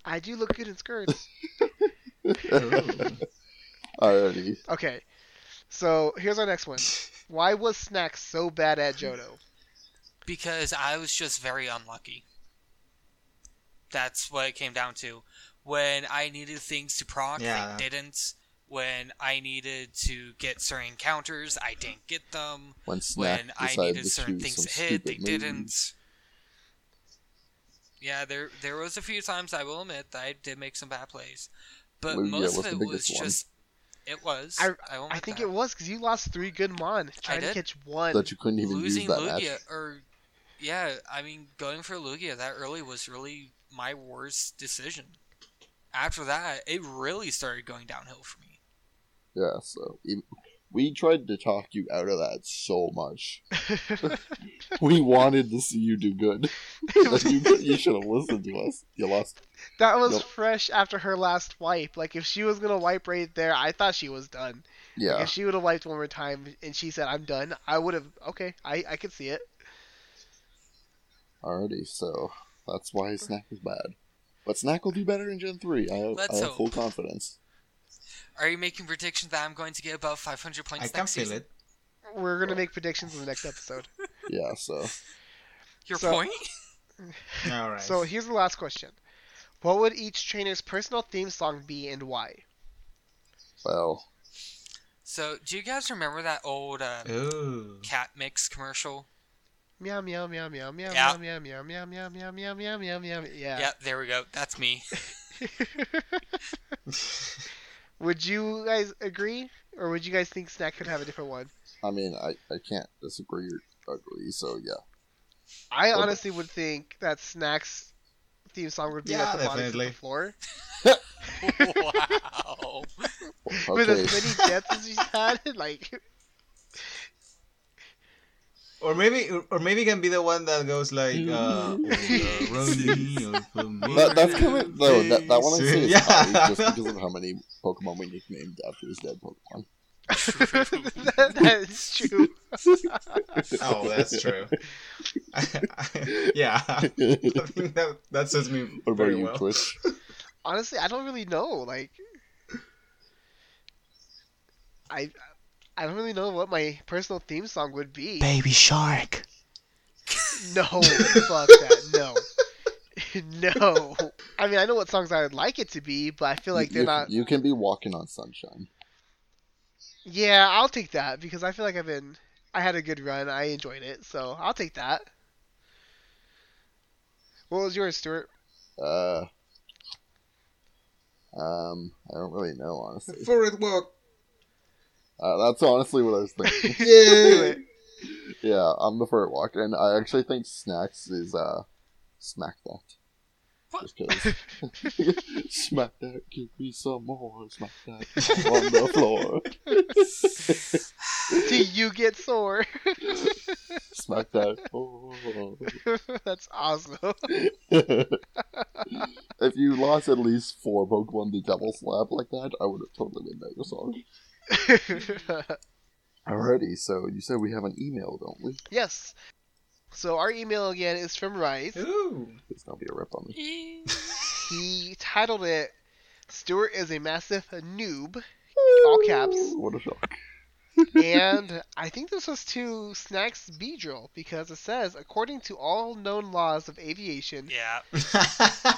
I do look good in skirts. Alrighty. Okay, so here's our next one. Why was Snack so bad at Johto? Because I was just very unlucky. That's what it came down to. When I needed things to proc, Yeah. they didn't. When I needed to get certain encounters, I didn't get them. When Snack When I decided needed to certain things some to hit, they stupid moves. didn't. Yeah, there there was a few times I will admit that I did make some bad plays, but Lugia most was of it was one. just it was. I- I, won't I think that. it was because you lost three good Mon trying to did? catch one. that you couldn't even losing use that Losing Lugia match. or yeah, I mean going for Lugia that early was really my worst decision. After that, it really started going downhill for me. Yeah, so even, we tried to talk you out of that so much. We wanted to see you do good. you, you should have listened to us. You lost. that was Nope. fresh after her last wipe. Like if she was gonna wipe right there, I thought she was done. Like, Yeah, if she would have wiped one more time and she said I'm done, I would have. Okay, I I could see it. already. So that's why Snack is bad. But Snack will do better in Gen three. I have, I have hope. full confidence. Are you making predictions that I'm going to get above 500 points I can next feel season? it. We're gonna make predictions in the next episode. Yeah, so Your So- point? All right. So here's the last question: What would each trainer's personal theme song be and why? well, So, do you guys remember that old uh, Ooh. cat mix commercial? Meow meow meow meow meow Yeah. meow meow meow meow meow meow meow meow meow. Yeah. Yeah, there we go. That's me. Would you guys agree, or would you guys think Snack could have a different one? I mean, I, I can't disagree or agree. So yeah, I Okay. honestly would think that Snack's theme song would be Yeah, at the bottom of the floor. wow. With okay. as many deaths as he's had, like Or maybe, or maybe it can be the one that goes like, uh, That, that's coming. No, that, that one I say is Yeah. high just because of how many Pokemon we nicknamed after his dead Pokemon. that, that is true. Oh, that's true. yeah, I think that that suits me What about very you, well. Twitch? Honestly, I don't really know. Like, I I don't really know what my personal theme song would be. Baby Shark. No, fuck that. No. no. I mean, I know what songs I would like it to be, but I feel like they're you- not. You can be walking on sunshine. Yeah, I'll take that because I feel like I've been. I had a good run. I enjoyed it, so I'll take that. What was yours, Stuart? Uh, um, I don't really know honestly. Forward walk. Uh, that's honestly what I was thinking. Yeah. yeah, I'm the fur walk, and I actually think snacks is uh, smack that. What? Because. smack that, give me some more. Smack that on the floor. Do you get sore? smack that. Oh. That's awesome. if you lost at least four Pokemon to Devil Slap like that, I would have totally made that your song. Alrighty, so you said we have an email, don't we? yes. So our email again is from Rice. Ooh. Please gonna be a rip on me. He titled it "Stuart is a massive noob," all caps, What a shock. and I think this was to Snacks Beedrill because it says, according to all known laws of aviation, Yeah.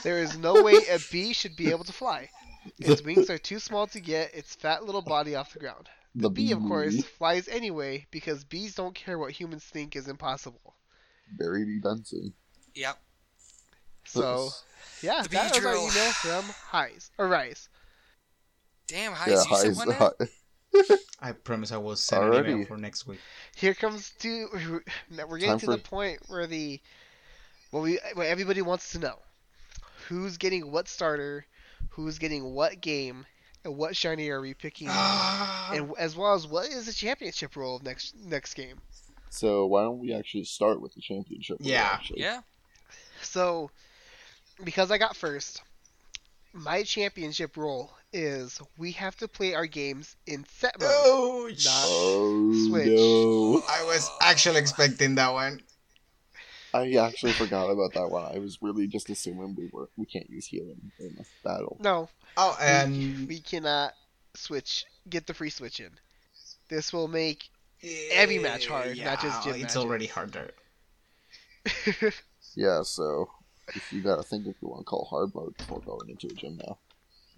there is no way a bee should be able to fly. Its wings are too small to get its fat little body off the ground. The Bee, of course, flies anyway because bees don't care what humans think is impossible. Barry B. Benson. Yep. So, yeah, The that was our email from Highs or Rice. Damn, yeah, Heist, you said highs, one now? I promise I will send an email for next week. Here comes to we're getting Time to for- the point where the what we what everybody wants to know who's getting what starter, who's getting what game, and what shiny are we picking, ah. and as well as what is the championship role of next next game. So why don't we actually start with the championship? role, Yeah. actually? Yeah. So, because I got first, my championship role is we have to play our games in set mode. Oh, Not- Oh Switch. no! I was actually expecting that one. I actually forgot about that one. I was really just assuming we were we can't use healing in a battle. No, Oh, and we cannot switch. Get the free switch in. This will make eh, every match hard, not just gym It's matches. already harder. Yeah, so if you gotta think if you want to call hard mode before going into a gym now.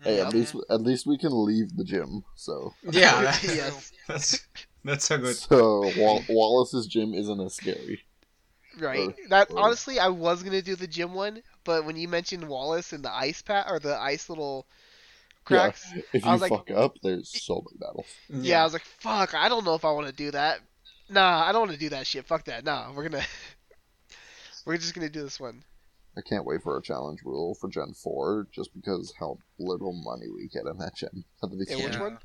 Hey, Yep. at least at least we can leave the gym. So Yeah, that- yes, that's that's so good. so Wal- Wallace's gym isn't as scary. Right. Or- that or- honestly, I was gonna do the gym one, but when you mentioned Wallace and the ice pat or the ice little cracks, If I you was like- fuck up, there's so many battles. Yeah, I was like, fuck, I don't know if I want to do that. Nah, I don't want to do that shit. Fuck that. Nah, we're gonna, we're just gonna do this one. I can't wait for a challenge rule for Gen 4 just because how little money we get in that gen. At the Yeah, beginning. which one?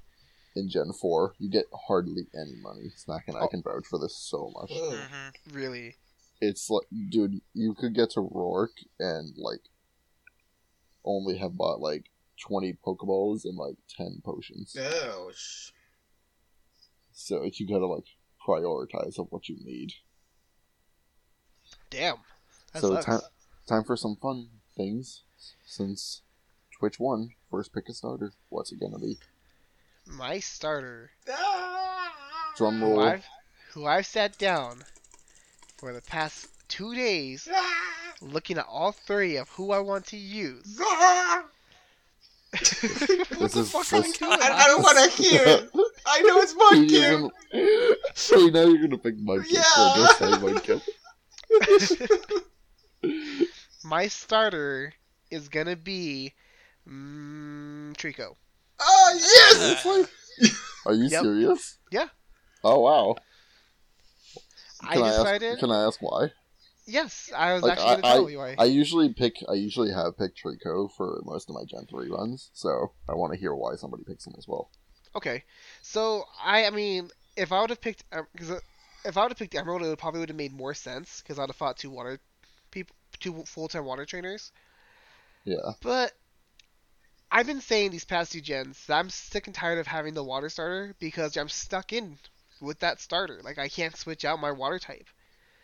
In Gen 4, you get hardly any money. Snack and I Oh. can vouch for this so much. Mhm. Really? It's like, dude, you could get to Roark and, like, only have bought, like, 20 Pokeballs and, like, 10 potions. Oh, sh- So you gotta, like, prioritize of what you need. Damn. That so time, time for some fun things. Since Twitch won, first pick a starter. What's it gonna be? My starter, ah! Drum who roll. I've, who I've sat down for the past two days, looking at all three of who I want to use. what This the is- fuck are you doing? I, I don't want to hear it. I know it's You're Mudkip. gonna- So now you're gonna pick Mudkip. Yeah. So just say Mudkip. My starter is gonna be mm, Treecko. Oh yes. It's like- Are you Yep. serious? Yeah. Oh wow. I Can I, decided. ask? Can I ask why? Yes, I was Like, actually gonna tell you why. I usually pick. I usually have picked Treecko for most of my Gen three runs, so I want to hear why somebody picks him as well. Okay, so I, I mean, if I would have picked, uh, because uh, if I would have picked Emerald, it would probably would have made more sense because I'd have fought two water people, two full-time water trainers. Yeah. But I've been saying these past two gens that I'm sick and tired of having the water starter because I'm stuck in with that starter. Like I can't switch out my water type.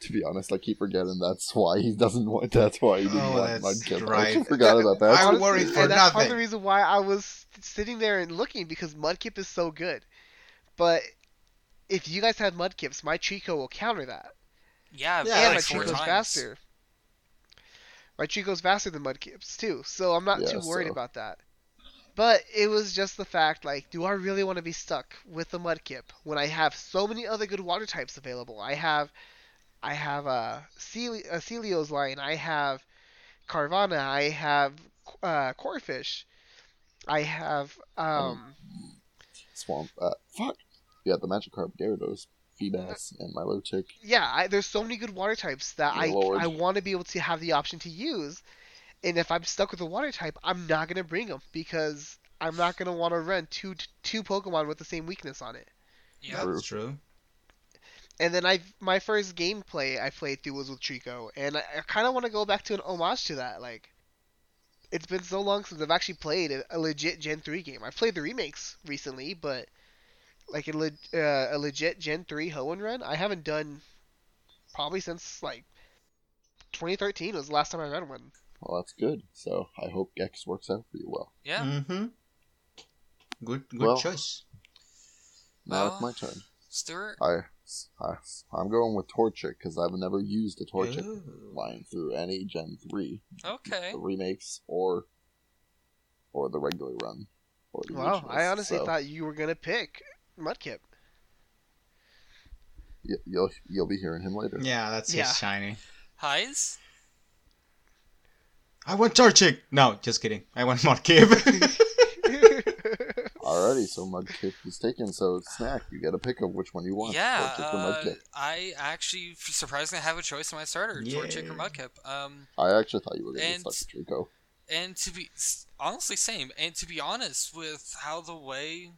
To be honest, I keep forgetting that's why he doesn't want. That's why he didn't Oh, want that's Mudkip. I right. actually forgot about that. I Honestly, worried for and that's part of the reason why I was sitting there and looking because Mudkip is so good. But if you guys have Mudkips, my Treecko will counter that. Yeah, Yeah, and like my Treecko's times. faster. My Treecko's faster than Mudkip's too, so I'm not Yeah, too worried so- about that. But it was just the fact, like, do I really want to be stuck with the Mudkip when I have so many other good water types available? I have, I have a, Celi- a Sealeo's line. I have Carvanha. I have uh, Corphish. I have um. Swamp. Uh, fuck. Yeah, the Magikarp, Gyarados, Feebas, and Milotic. yeah, I, there's so many good water types that I Lord. I want to be able to have the option to use, and if I'm stuck with a water type, I'm not gonna bring them because I'm not gonna want to run two two Pokemon with the same weakness on it. Yeah. That's true. And then I my first gameplay I played through was with Treecko, and I, I kind of want to go back to an homage to that. Like, it's been so long since I've actually played a, a legit Gen three game. I've played the remakes recently, but like a, le- uh, a legit Gen three Hoenn run, I haven't done probably since like 2013 was the last time I ran one. Well, that's good. So I hope Gex works out for you well. Yeah. Mm-hmm. Good, good Well- choice. Now Well- it's my turn. Stuart. I, I, I'm going with Torchic because I've never used a Torchic Ooh. line through any Gen 3. Okay. The remakes or or the regular run. Or the Wow, I honestly So, thought you were gonna pick Mudkip. y- you'll, you'll be hearing him later. Yeah, that's Yeah. his shiny. Haiz. I want Torchic! No, just kidding. I want Mudkip. Alrighty, so Mudkip is taken. So Snack, you get a pick up which one you want. Yeah. Torchic or Uh, I actually surprisingly have a choice in my starter: Torchic or Yay. Mudkip. Um. I actually thought you were going to and- get stuck Treecko. and to be honestly same and to be honest with how the way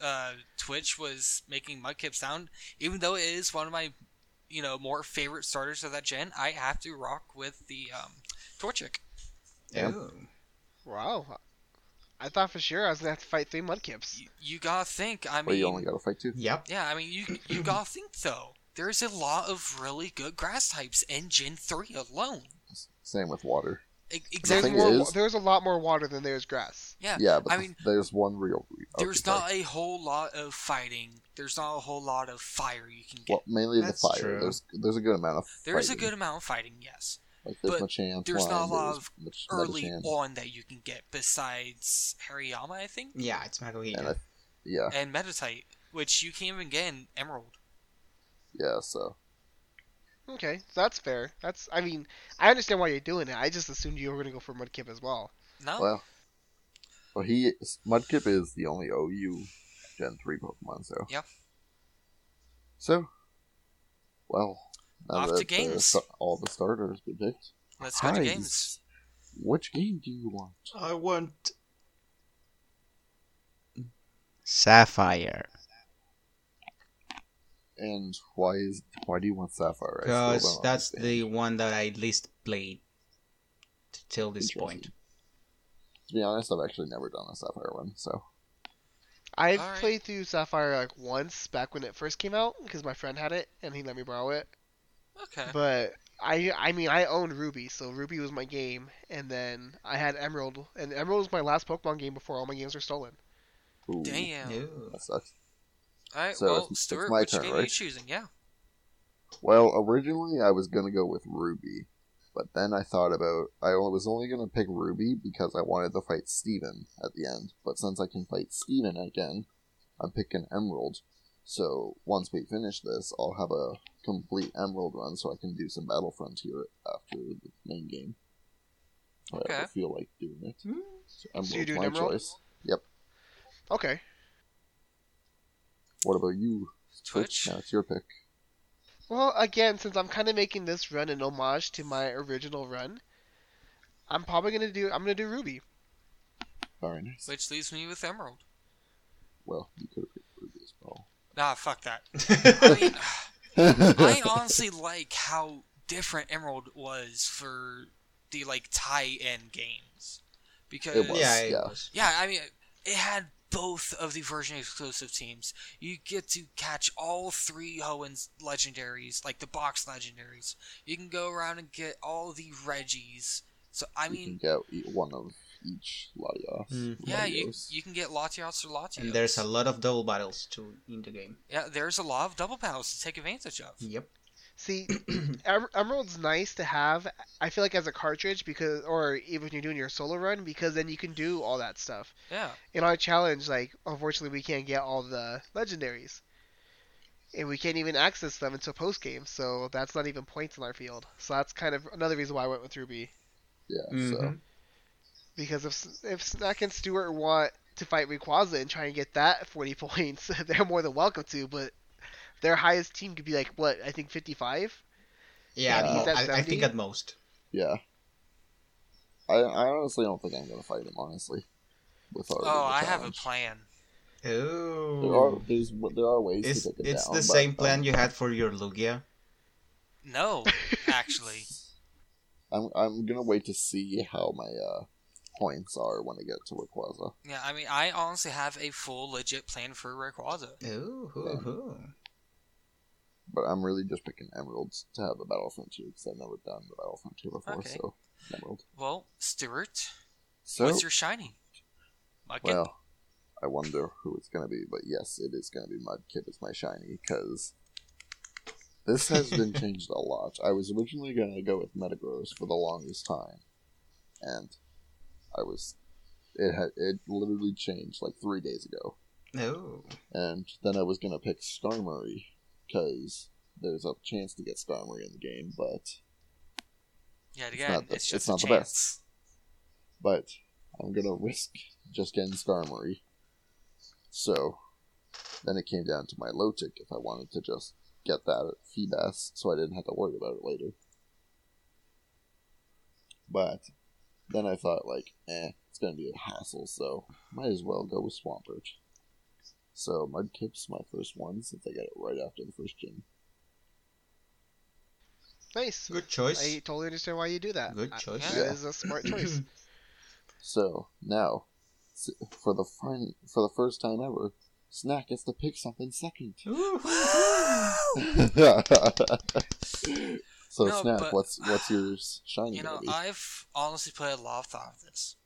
uh, twitch was making mudkip sound even though it is one of my you know more favorite starters of that gen i have to rock with the um, torchic Yeah. Ooh. wow, I thought for sure I was gonna have to fight three Mudkips. you, you gotta think i But mean you only got to fight two. Yep. yeah i mean you you gotta think though there's a lot of really good grass types in gen 3 alone Same with water. E- There's exactly thing more. is- there's a lot more water than there's grass. yeah Yeah, but i mean there's one real. okay, there's sorry. not a whole lot of fighting there's not a whole lot of fire you can get Well, mainly That's the fire. true. There's there's a good amount of. There's a good amount of fighting, yes. Like there's but Machamp. there's not a lot of Mach- Early Metachan, on that you can get besides Hariyama, I think, Yeah, it's Makuhita. And I, yeah, and Meditite, which you can't even get in Emerald. yeah. So Okay, that's fair. That's. I mean, I understand why you're doing it. I just assumed you were gonna go for Mudkip as well. No, well, well, he Mudkip is the only OU Gen three Pokemon. So Yeah. So, well, now Off to that the uh, games. sta- all the starters been picked, let's go to games. which game do you want? I want Sapphire. And why is why do you want Sapphire? Because that's understand. the one that I least played t- till this point. To be honest, I've actually never done a Sapphire one, so I've Alright. played through Sapphire like once back when it first came out because my friend had it and he let me borrow it. Okay. But I, I mean, I owned Ruby, so Ruby was my game, and then I had Emerald, and Emerald was my last Pokemon game before all my games were stolen. ooh, Damn. Ooh. that sucks. All right. So well, it's- it's Stuart, my which turn, game are you right? choosing? Yeah. Well, originally I was gonna go with Ruby, but then I thought about I was only gonna pick Ruby because I wanted to fight Steven at the end. But since I can fight Steven again, I'm picking Emerald. So once we finish this, I'll have a complete Emerald run, so I can do some Battle Frontier after the main game. If I feel like doing it. Hmm. So Emerald's you're doing my Emerald? choice. Yep. Okay. What about you? Twitch. Now it's your pick. Well, again, since I'm kind of making this run an homage to my original run, I'm probably gonna do. I'm gonna do Ruby. Very nice. Which leaves me with Emerald. Well, you could have picked Ruby as well. Nah, fuck that. I mean, I honestly like how different Emerald was for the like tie-in games because It was. yeah, it yeah. was. Yeah, I mean, it had both of the version exclusive teams. You get to catch all three Hoenns legendaries, like the box legendaries. You can go around and get all the Regis. So I mean, you mean, can get one of each Latios. Mm. yeah, you Latios. you can get Latios or Latios. And there's a lot of double battles too in the game. yeah, there's a lot of double battles to take advantage of. Yep. See, Em- Emerald's nice to have. I feel like as a cartridge because, or even when you're doing your solo run, because then you can do all that stuff. Yeah. In our challenge, like unfortunately we can't get all the legendaries, and we can't even access them until post game. So that's not even points in our field. So that's kind of another reason why I went with Ruby. Yeah, so Mhm. Because if if Snack and Stuart want to fight Rayquaza and try and get that 40 points, they're more than welcome to. But their highest team could be like what I think 55. Yeah, Yeah, at mo- he's at I, I think at most. yeah. I I honestly don't think I'm gonna fight him. Honestly, with our Oh, I have a challenge. plan. There are Oh. there's there are ways It's, to take him it's down. the but, same plan um, you had for your Lugia. No, actually. I'm I'm gonna wait to see how my uh points are when I get to Rayquaza. Yeah, I mean, I honestly have a full legit plan for Rayquaza. Ooh, Yeah. ooh, ooh. But I'm really just picking emeralds to have a Battlefront 2 because I've never done the Battlefront 2 before. Okay. So emerald. Well, Stuart, So what's your shiny? Muggin? well, I wonder who it's gonna be. But yes, it is gonna be Mudkip as my shiny because this has been changed a lot. I was originally gonna go with Metagross for the longest time, and I was it had it literally changed like three days ago. Oh. and then I was gonna pick Skarmory because there's a chance to get Skarmory in the game, but it's again, not the- it's it's not the best. but I'm gonna risk just getting Skarmory. So then it came down to Milotic if I wanted to just get that at so I didn't have to worry about it later. But then I thought like, eh, it's gonna be a hassle, so might as well go with Swampert. So Mudkip's my first one since I got it right after the first gym. Nice. Good choice. I totally understand why you do that. Good choice. That Yeah. is a smart choice. So now, for the fin- for the first time ever, Snack gets to pick something second. Ooh. so No, Snack, but- what's what's your shiny You know, gonna? I've honestly put a lot of thought of this.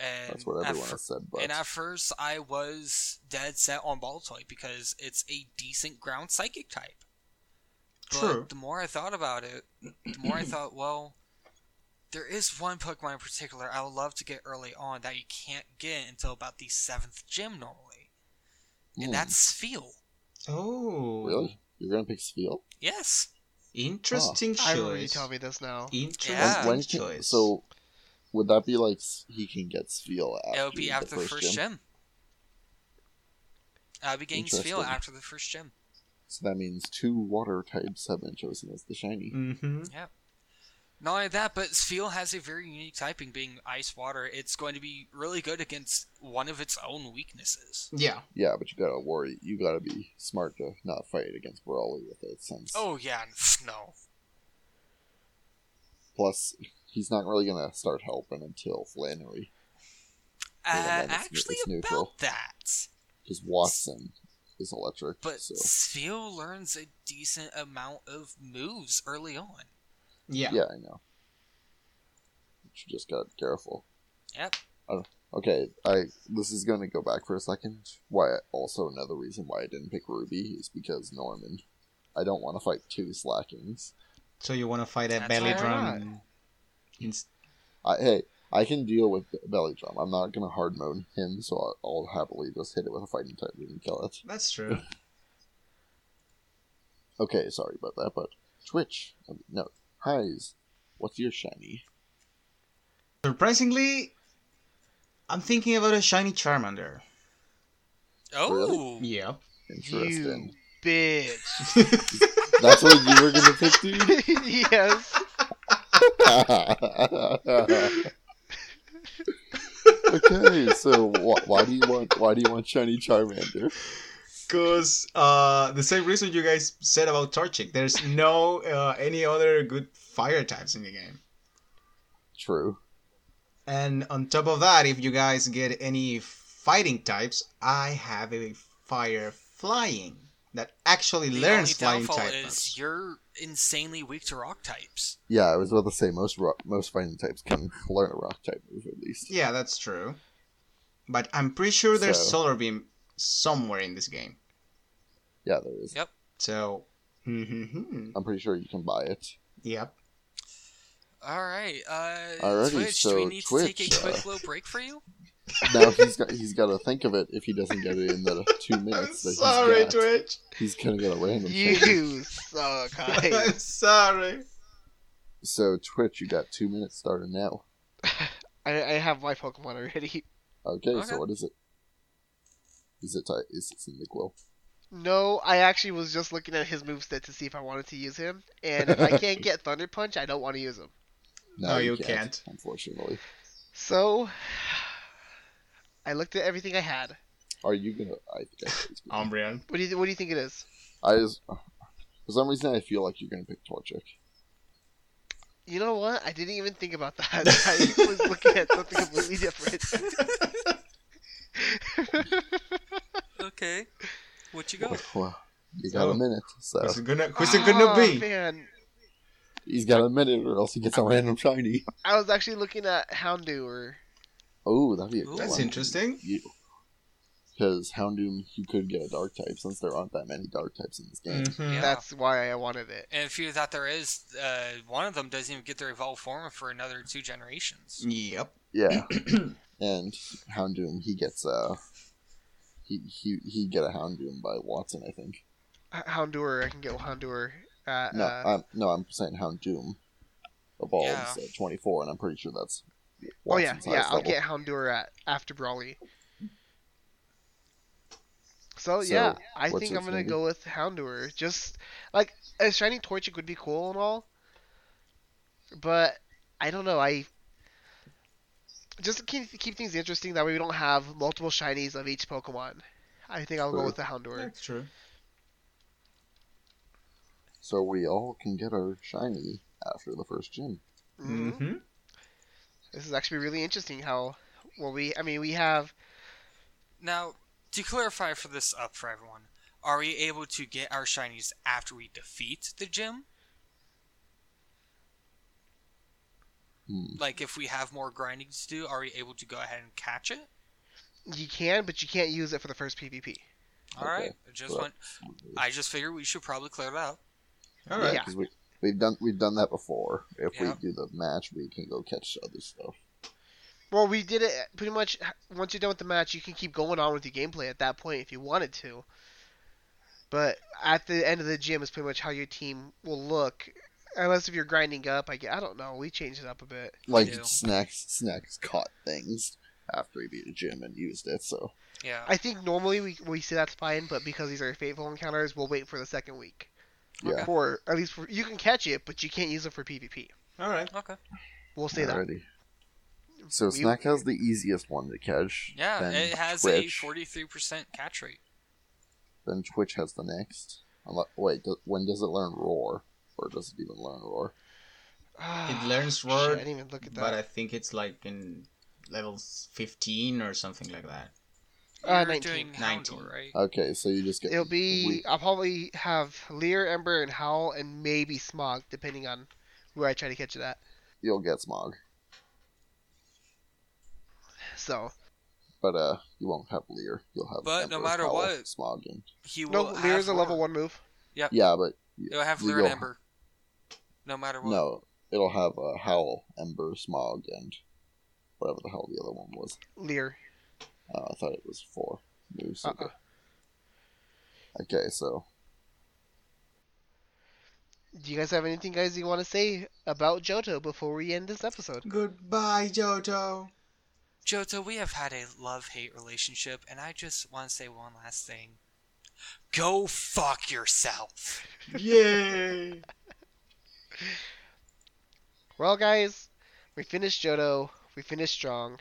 And That's what at everyone fir- has said, but And at first, I was dead set on Baltoy because it's a decent ground psychic type. But True. the more I thought about it, the more I thought, well, there is one Pokemon in particular I would love to get early on that you can't get until about the seventh gym normally, and Hmm, that's Spheal. Oh. really you're gonna pick Spheal. Yes. Interesting choice. I remember you choice. tell me this now. Interesting Yeah. When can, choice. so would that be like he can get Spheal after it would be after the first, first gym? gym. I'll be getting Spheal Interesting. after the first gym. So that means two water types have been chosen as the shiny. Mm-hmm. Not only that, but Spheal has a very unique typing, being ice water. It's going to be really good against one of its own weaknesses. Yeah. Yeah, but you gotta worry. You gotta be smart to not fight against Brawly with it, since Oh yeah, no. plus he's not really gonna start helping until Flannery. Uh, then it's- actually, it's neutral. about that. because Wattson is electric. But so Spheal learns a decent amount of moves early on. Yeah. yeah, I know. You just gotta careful. Yep. Okay, I this is gonna go back for a second. Why? Also, another reason why I didn't pick Ruby is because Norman. I don't want to fight two Slakings. So you want to fight a That's belly why drum? Inst- I, hey, I can deal with Belly Drum. I'm not gonna hard mode him, so I'll, I'll happily just hit it with a fighting type and kill it. That's true. Okay, sorry about that, but Twitch. No, Haiz. What's your shiny? Surprisingly, I'm thinking about a shiny Charmander. Oh, Yeah. Interesting. You bitch. That's what you were gonna pick, dude. yes. okay, so wh- why do you want why do you want shiny Charmander? Because uh, the same reason you guys said about Torchic. There's no uh, any other good fire types in the game. True. And on top of that, if you guys get any fighting types, I have a fire flying that actually the learns only flying downfall types. is you're insanely weak to rock types. Yeah, I was about to say most ro- most fighting types can learn a rock type move at least. Yeah, that's true. But I'm pretty sure there's So- Solar Beam somewhere in this game. Yeah, there is. Yep. So Mm-hmm. I'm pretty sure you can buy it. Yep. All right. Uh, Alrighty, Twitch, do we so need to take a quick uh, little break for you? Now he's got he's got to think of it. If he doesn't get it in the two minutes that he's got, Twitch. he's gonna get a random. change. You suck. I, I'm sorry. So Twitch, you got two minutes starting now. I I have my Pokemon already. Okay, Okay. so what is it? Is it ty- is it Cyndaquil? No, I actually was just looking at his moveset to see if I wanted to use him, and if I can't get Thunder Punch, I don't want to use him. No, you can't. Unfortunately, So, I looked at everything I had. are you gonna? I think I it's gonna- Umbreon. What do you What do you think it is? I just for some reason I feel like you're gonna pick Torchic. You know what? I didn't even think about that. I was looking at something completely different. Okay. What you got? Well, you got a minute, so Who's it gonna Who's it gonna Oh, be? Man, he's got a minute, or else he gets a random shiny. I was actually looking at Houndour. Oh, that'd be a good Ooh. That's one. interesting. Because Houndoom, you could get a Dark type since there aren't that many Dark types in this game. Mhm. Yeah. That's why I wanted it. And if you that there is, uh, one of them doesn't even get their evolved form for another two generations. Yep. Yeah, and Houndoom, he gets uh, he he he get a Houndoom by Wattson, I think. H- Houndour, I can get Houndour at. No, uh, I'm no, I'm saying Houndoom evolves Yeah. at 24, and I'm pretty sure that's. oh yeah, yeah. I'll level. get Houndour at after Brawly. So, So, yeah, I think I'm gonna gonna go with Houndour. Just like a shiny Torchic would be cool and all, but I don't know. I just to keep keep things interesting. That way we don't have multiple shinies of each Pokemon. I think I'll go with the Houndour. That's true. So we all can get our shiny after the first gym. Mhm. Mm-hmm. This is actually really interesting. How well we, I mean, we have Now, to clarify for this up for everyone, are we able to get our shinies after we defeat the gym? Hmm. Like, if we have more grinding to do, are we able to go ahead and catch it? you can, but you can't use it for the first PvP. All right, Okay, I just so want. I just figured we should probably clear it out. All right, Yeah, right. Yeah. because we we've done we've done that before. If Yeah. we do the match, we can go catch other stuff. Well, we did it pretty much. Once you're done with the match, you can keep going on with your gameplay at that point if you wanted to. But at the end of the gym is pretty much how your team will look, unless if you're grinding up. I, gue- I don't know. We changed it up a bit. Like do. snacks, snacks caught things after he beat a gym and used it. So Yeah. I think normally we we say that's fine, but because these are fateful encounters, we'll wait for the second week. yeah, For at least for, you can catch it, but you can't use it for PvP. All right. okay. We'll say that. already. So We- snack has the easiest one to catch. Yeah, then it has Twitch, a 43% catch rate. Then Twitch has the next. Unle- Wait, do, when does it learn roar, or does it even learn roar? It learns Shit, roar, I didn't even look at that. but I think it's like in level 15 or something like that. Uh, You're 19. doing 19. Houndour, right? Okay, so you just get. It'll be. we- I'll probably have Leer, Ember, and Howl, and maybe Smog, depending on where I try to catch it at. you'll get smog, So but uh, you won't have Leer. You'll have. But no matter Howl, what- smog and He no, will Leer is a level one move. yeah, but you- It'll have you Leer and Ember. No matter what. No, it'll have uh, Howl, Ember, Smog, and whatever the hell the other one was. Leer. Uh, I thought it was four moves. Uh-uh. Okay, so Do you guys have anything, guys, you want to say about Johto before we end this episode? Goodbye, Johto. Johto, we have had a love hate relationship, and I just want to say one last thing. Go fuck yourself. Yay! Well, guys, we finished Johto. We finished strong.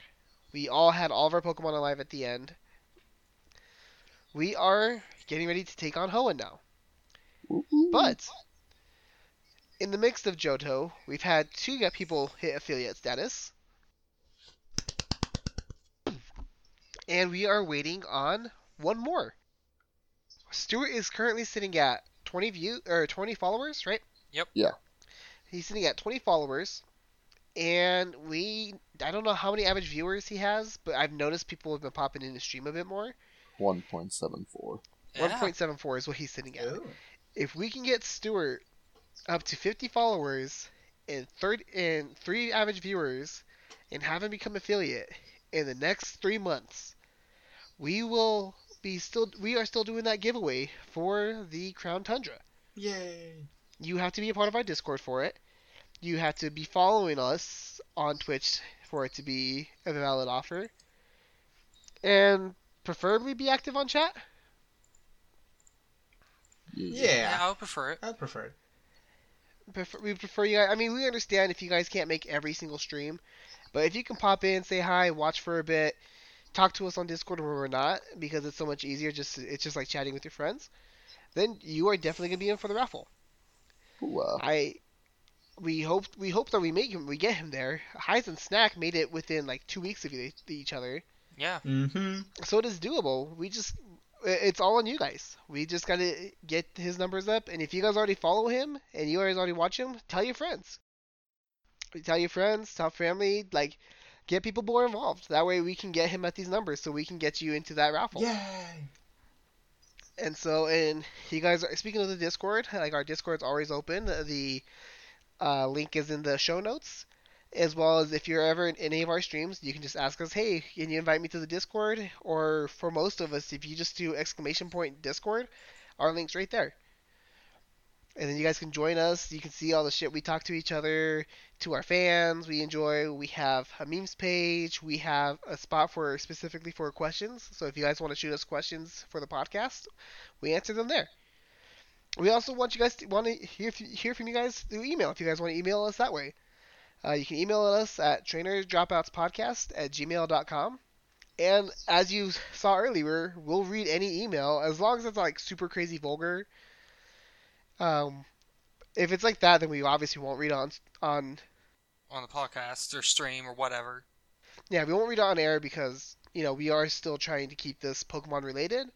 We all had all of our Pokemon alive at the end. We are getting ready to take on Hoenn now. But in the mix of Johto, we've had two people hit affiliate status. And we are waiting on one more. Stuart is currently sitting at 20 view or 20 followers, right? Yep. Yeah. He's sitting at 20 followers. And we I don't know how many average viewers he has, but I've noticed people have been popping in his stream a bit more. one point seven four. Yeah. 1.74 is what he's sitting at. Ooh. if we can get Stuart up to 50 followers and third and three average viewers, and have him become affiliate in the next three months, we will be still we are still doing that giveaway for the Crown Tundra. Yay! You have to be a part of our Discord for it. You have to be following us on Twitch for it to be a valid offer. And preferably be active on chat. Yeah. Yeah, Yeah, I would prefer it. I would prefer it. Prefer, we prefer you guys. I mean, we understand if you guys can't make every single stream, but if you can pop in, say hi, watch for a bit, talk to us on Discord where we're not, because it's so much easier. Just it's just like chatting with your friends. Then you are definitely gonna be in for the raffle. Ooh, uh, I we hope we hope that we make him we get him there. Haiz and Snack made it within like two weeks of e- each other, Yeah. Mm-hmm. so it is doable. We just it's all on you guys. We just gotta get his numbers up, and if you guys already follow him and you guys already watch him, tell your friends. Tell your friends, tell family, like get people more involved. That way we can get him at these numbers, so we can get you into that raffle. Yay! And so, and you guys are speaking of the Discord. Like our Discord's always open. The uh, link is in the show notes, as well as if you're ever in any of our streams, you can just ask us, "Hey, can you invite me to the Discord?" Or for most of us, if you just do exclamation point Discord, our link's right there. And then you guys can join us. You can see all the shit we talk to each other, to our fans. We enjoy. We have a memes page. We have a spot for specifically for questions. So if you guys want to shoot us questions for the podcast, we answer them there. We also want you guys to want to hear hear from you guys through email. If you guys want to email us that way, uh, you can email us at trainerdropoutspodcast at gmail.com. And as you saw earlier, we'll read any email as long as it's like super crazy vulgar. Um, if it's like that, then we obviously won't read on on On the podcast or stream or whatever. yeah we won't read on air because you know we are still trying to keep this Pokemon related.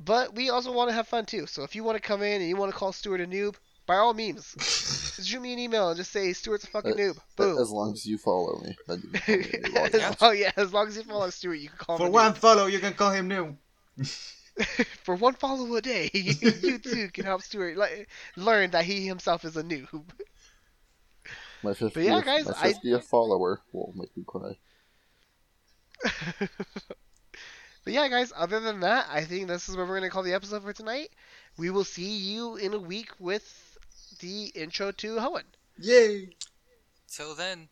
But we also want to have fun too. So if you want to come in and you want to call Stuart a noob, by all means, just shoot me an email and just say Stuart's a fucking noob. Boom. As long as you follow me, then you can call me a noob. As long- yeah, as long as you follow Stuart, you can call For him one noob. follow, you can call him new. For one follow a day, you too can help Stuart le- learn that he himself is a noob. My 50th, But yeah, guys, my I- 50th follower will make me cry. but yeah, guys, other than that, I think this is what we're going to call the episode for tonight. We will see you in a week with the intro to Hoenn. Yay! Till then,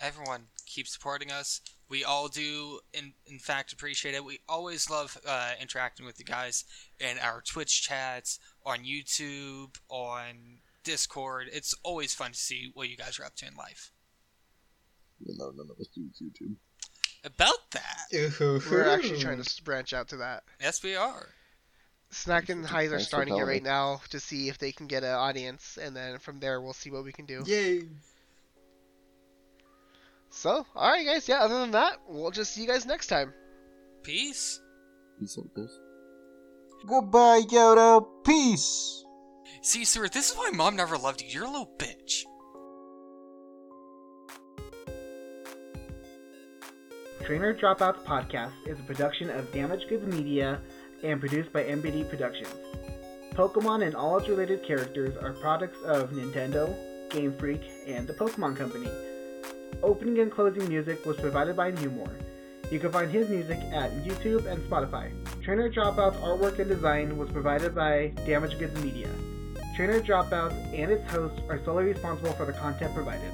everyone keep supporting us. We all do, in in fact, appreciate it. We always love uh, interacting with you guys in our Twitch chats, on YouTube, on Discord. It's always fun to see what you guys are up to in life. Even though none of us use YouTube. About that, We're actually trying to branch out to that. yes, we are. Snack and Haiz are starting it right now to see if they can get an audience, and then from there we'll see what we can do. Yay! So, alright, guys, yeah, other than that, we'll just see you guys next time. Peace. Peace out, guys. Goodbye, Yoda. Peace. See, Stuart, this is why Mom never loved you. You're a little bitch. Trainer Dropouts Podcast is a production of Damaged Goods Media and produced by MBD Productions. Pokemon and all its related characters are products of Nintendo, Game Freak, and the Pokemon Company. Opening and closing music was provided by Newmore. You can find his music at YouTube and Spotify. Trainer Dropouts artwork and design was provided by Damaged Goods Media. Trainer Dropouts and its hosts are solely responsible for the content provided.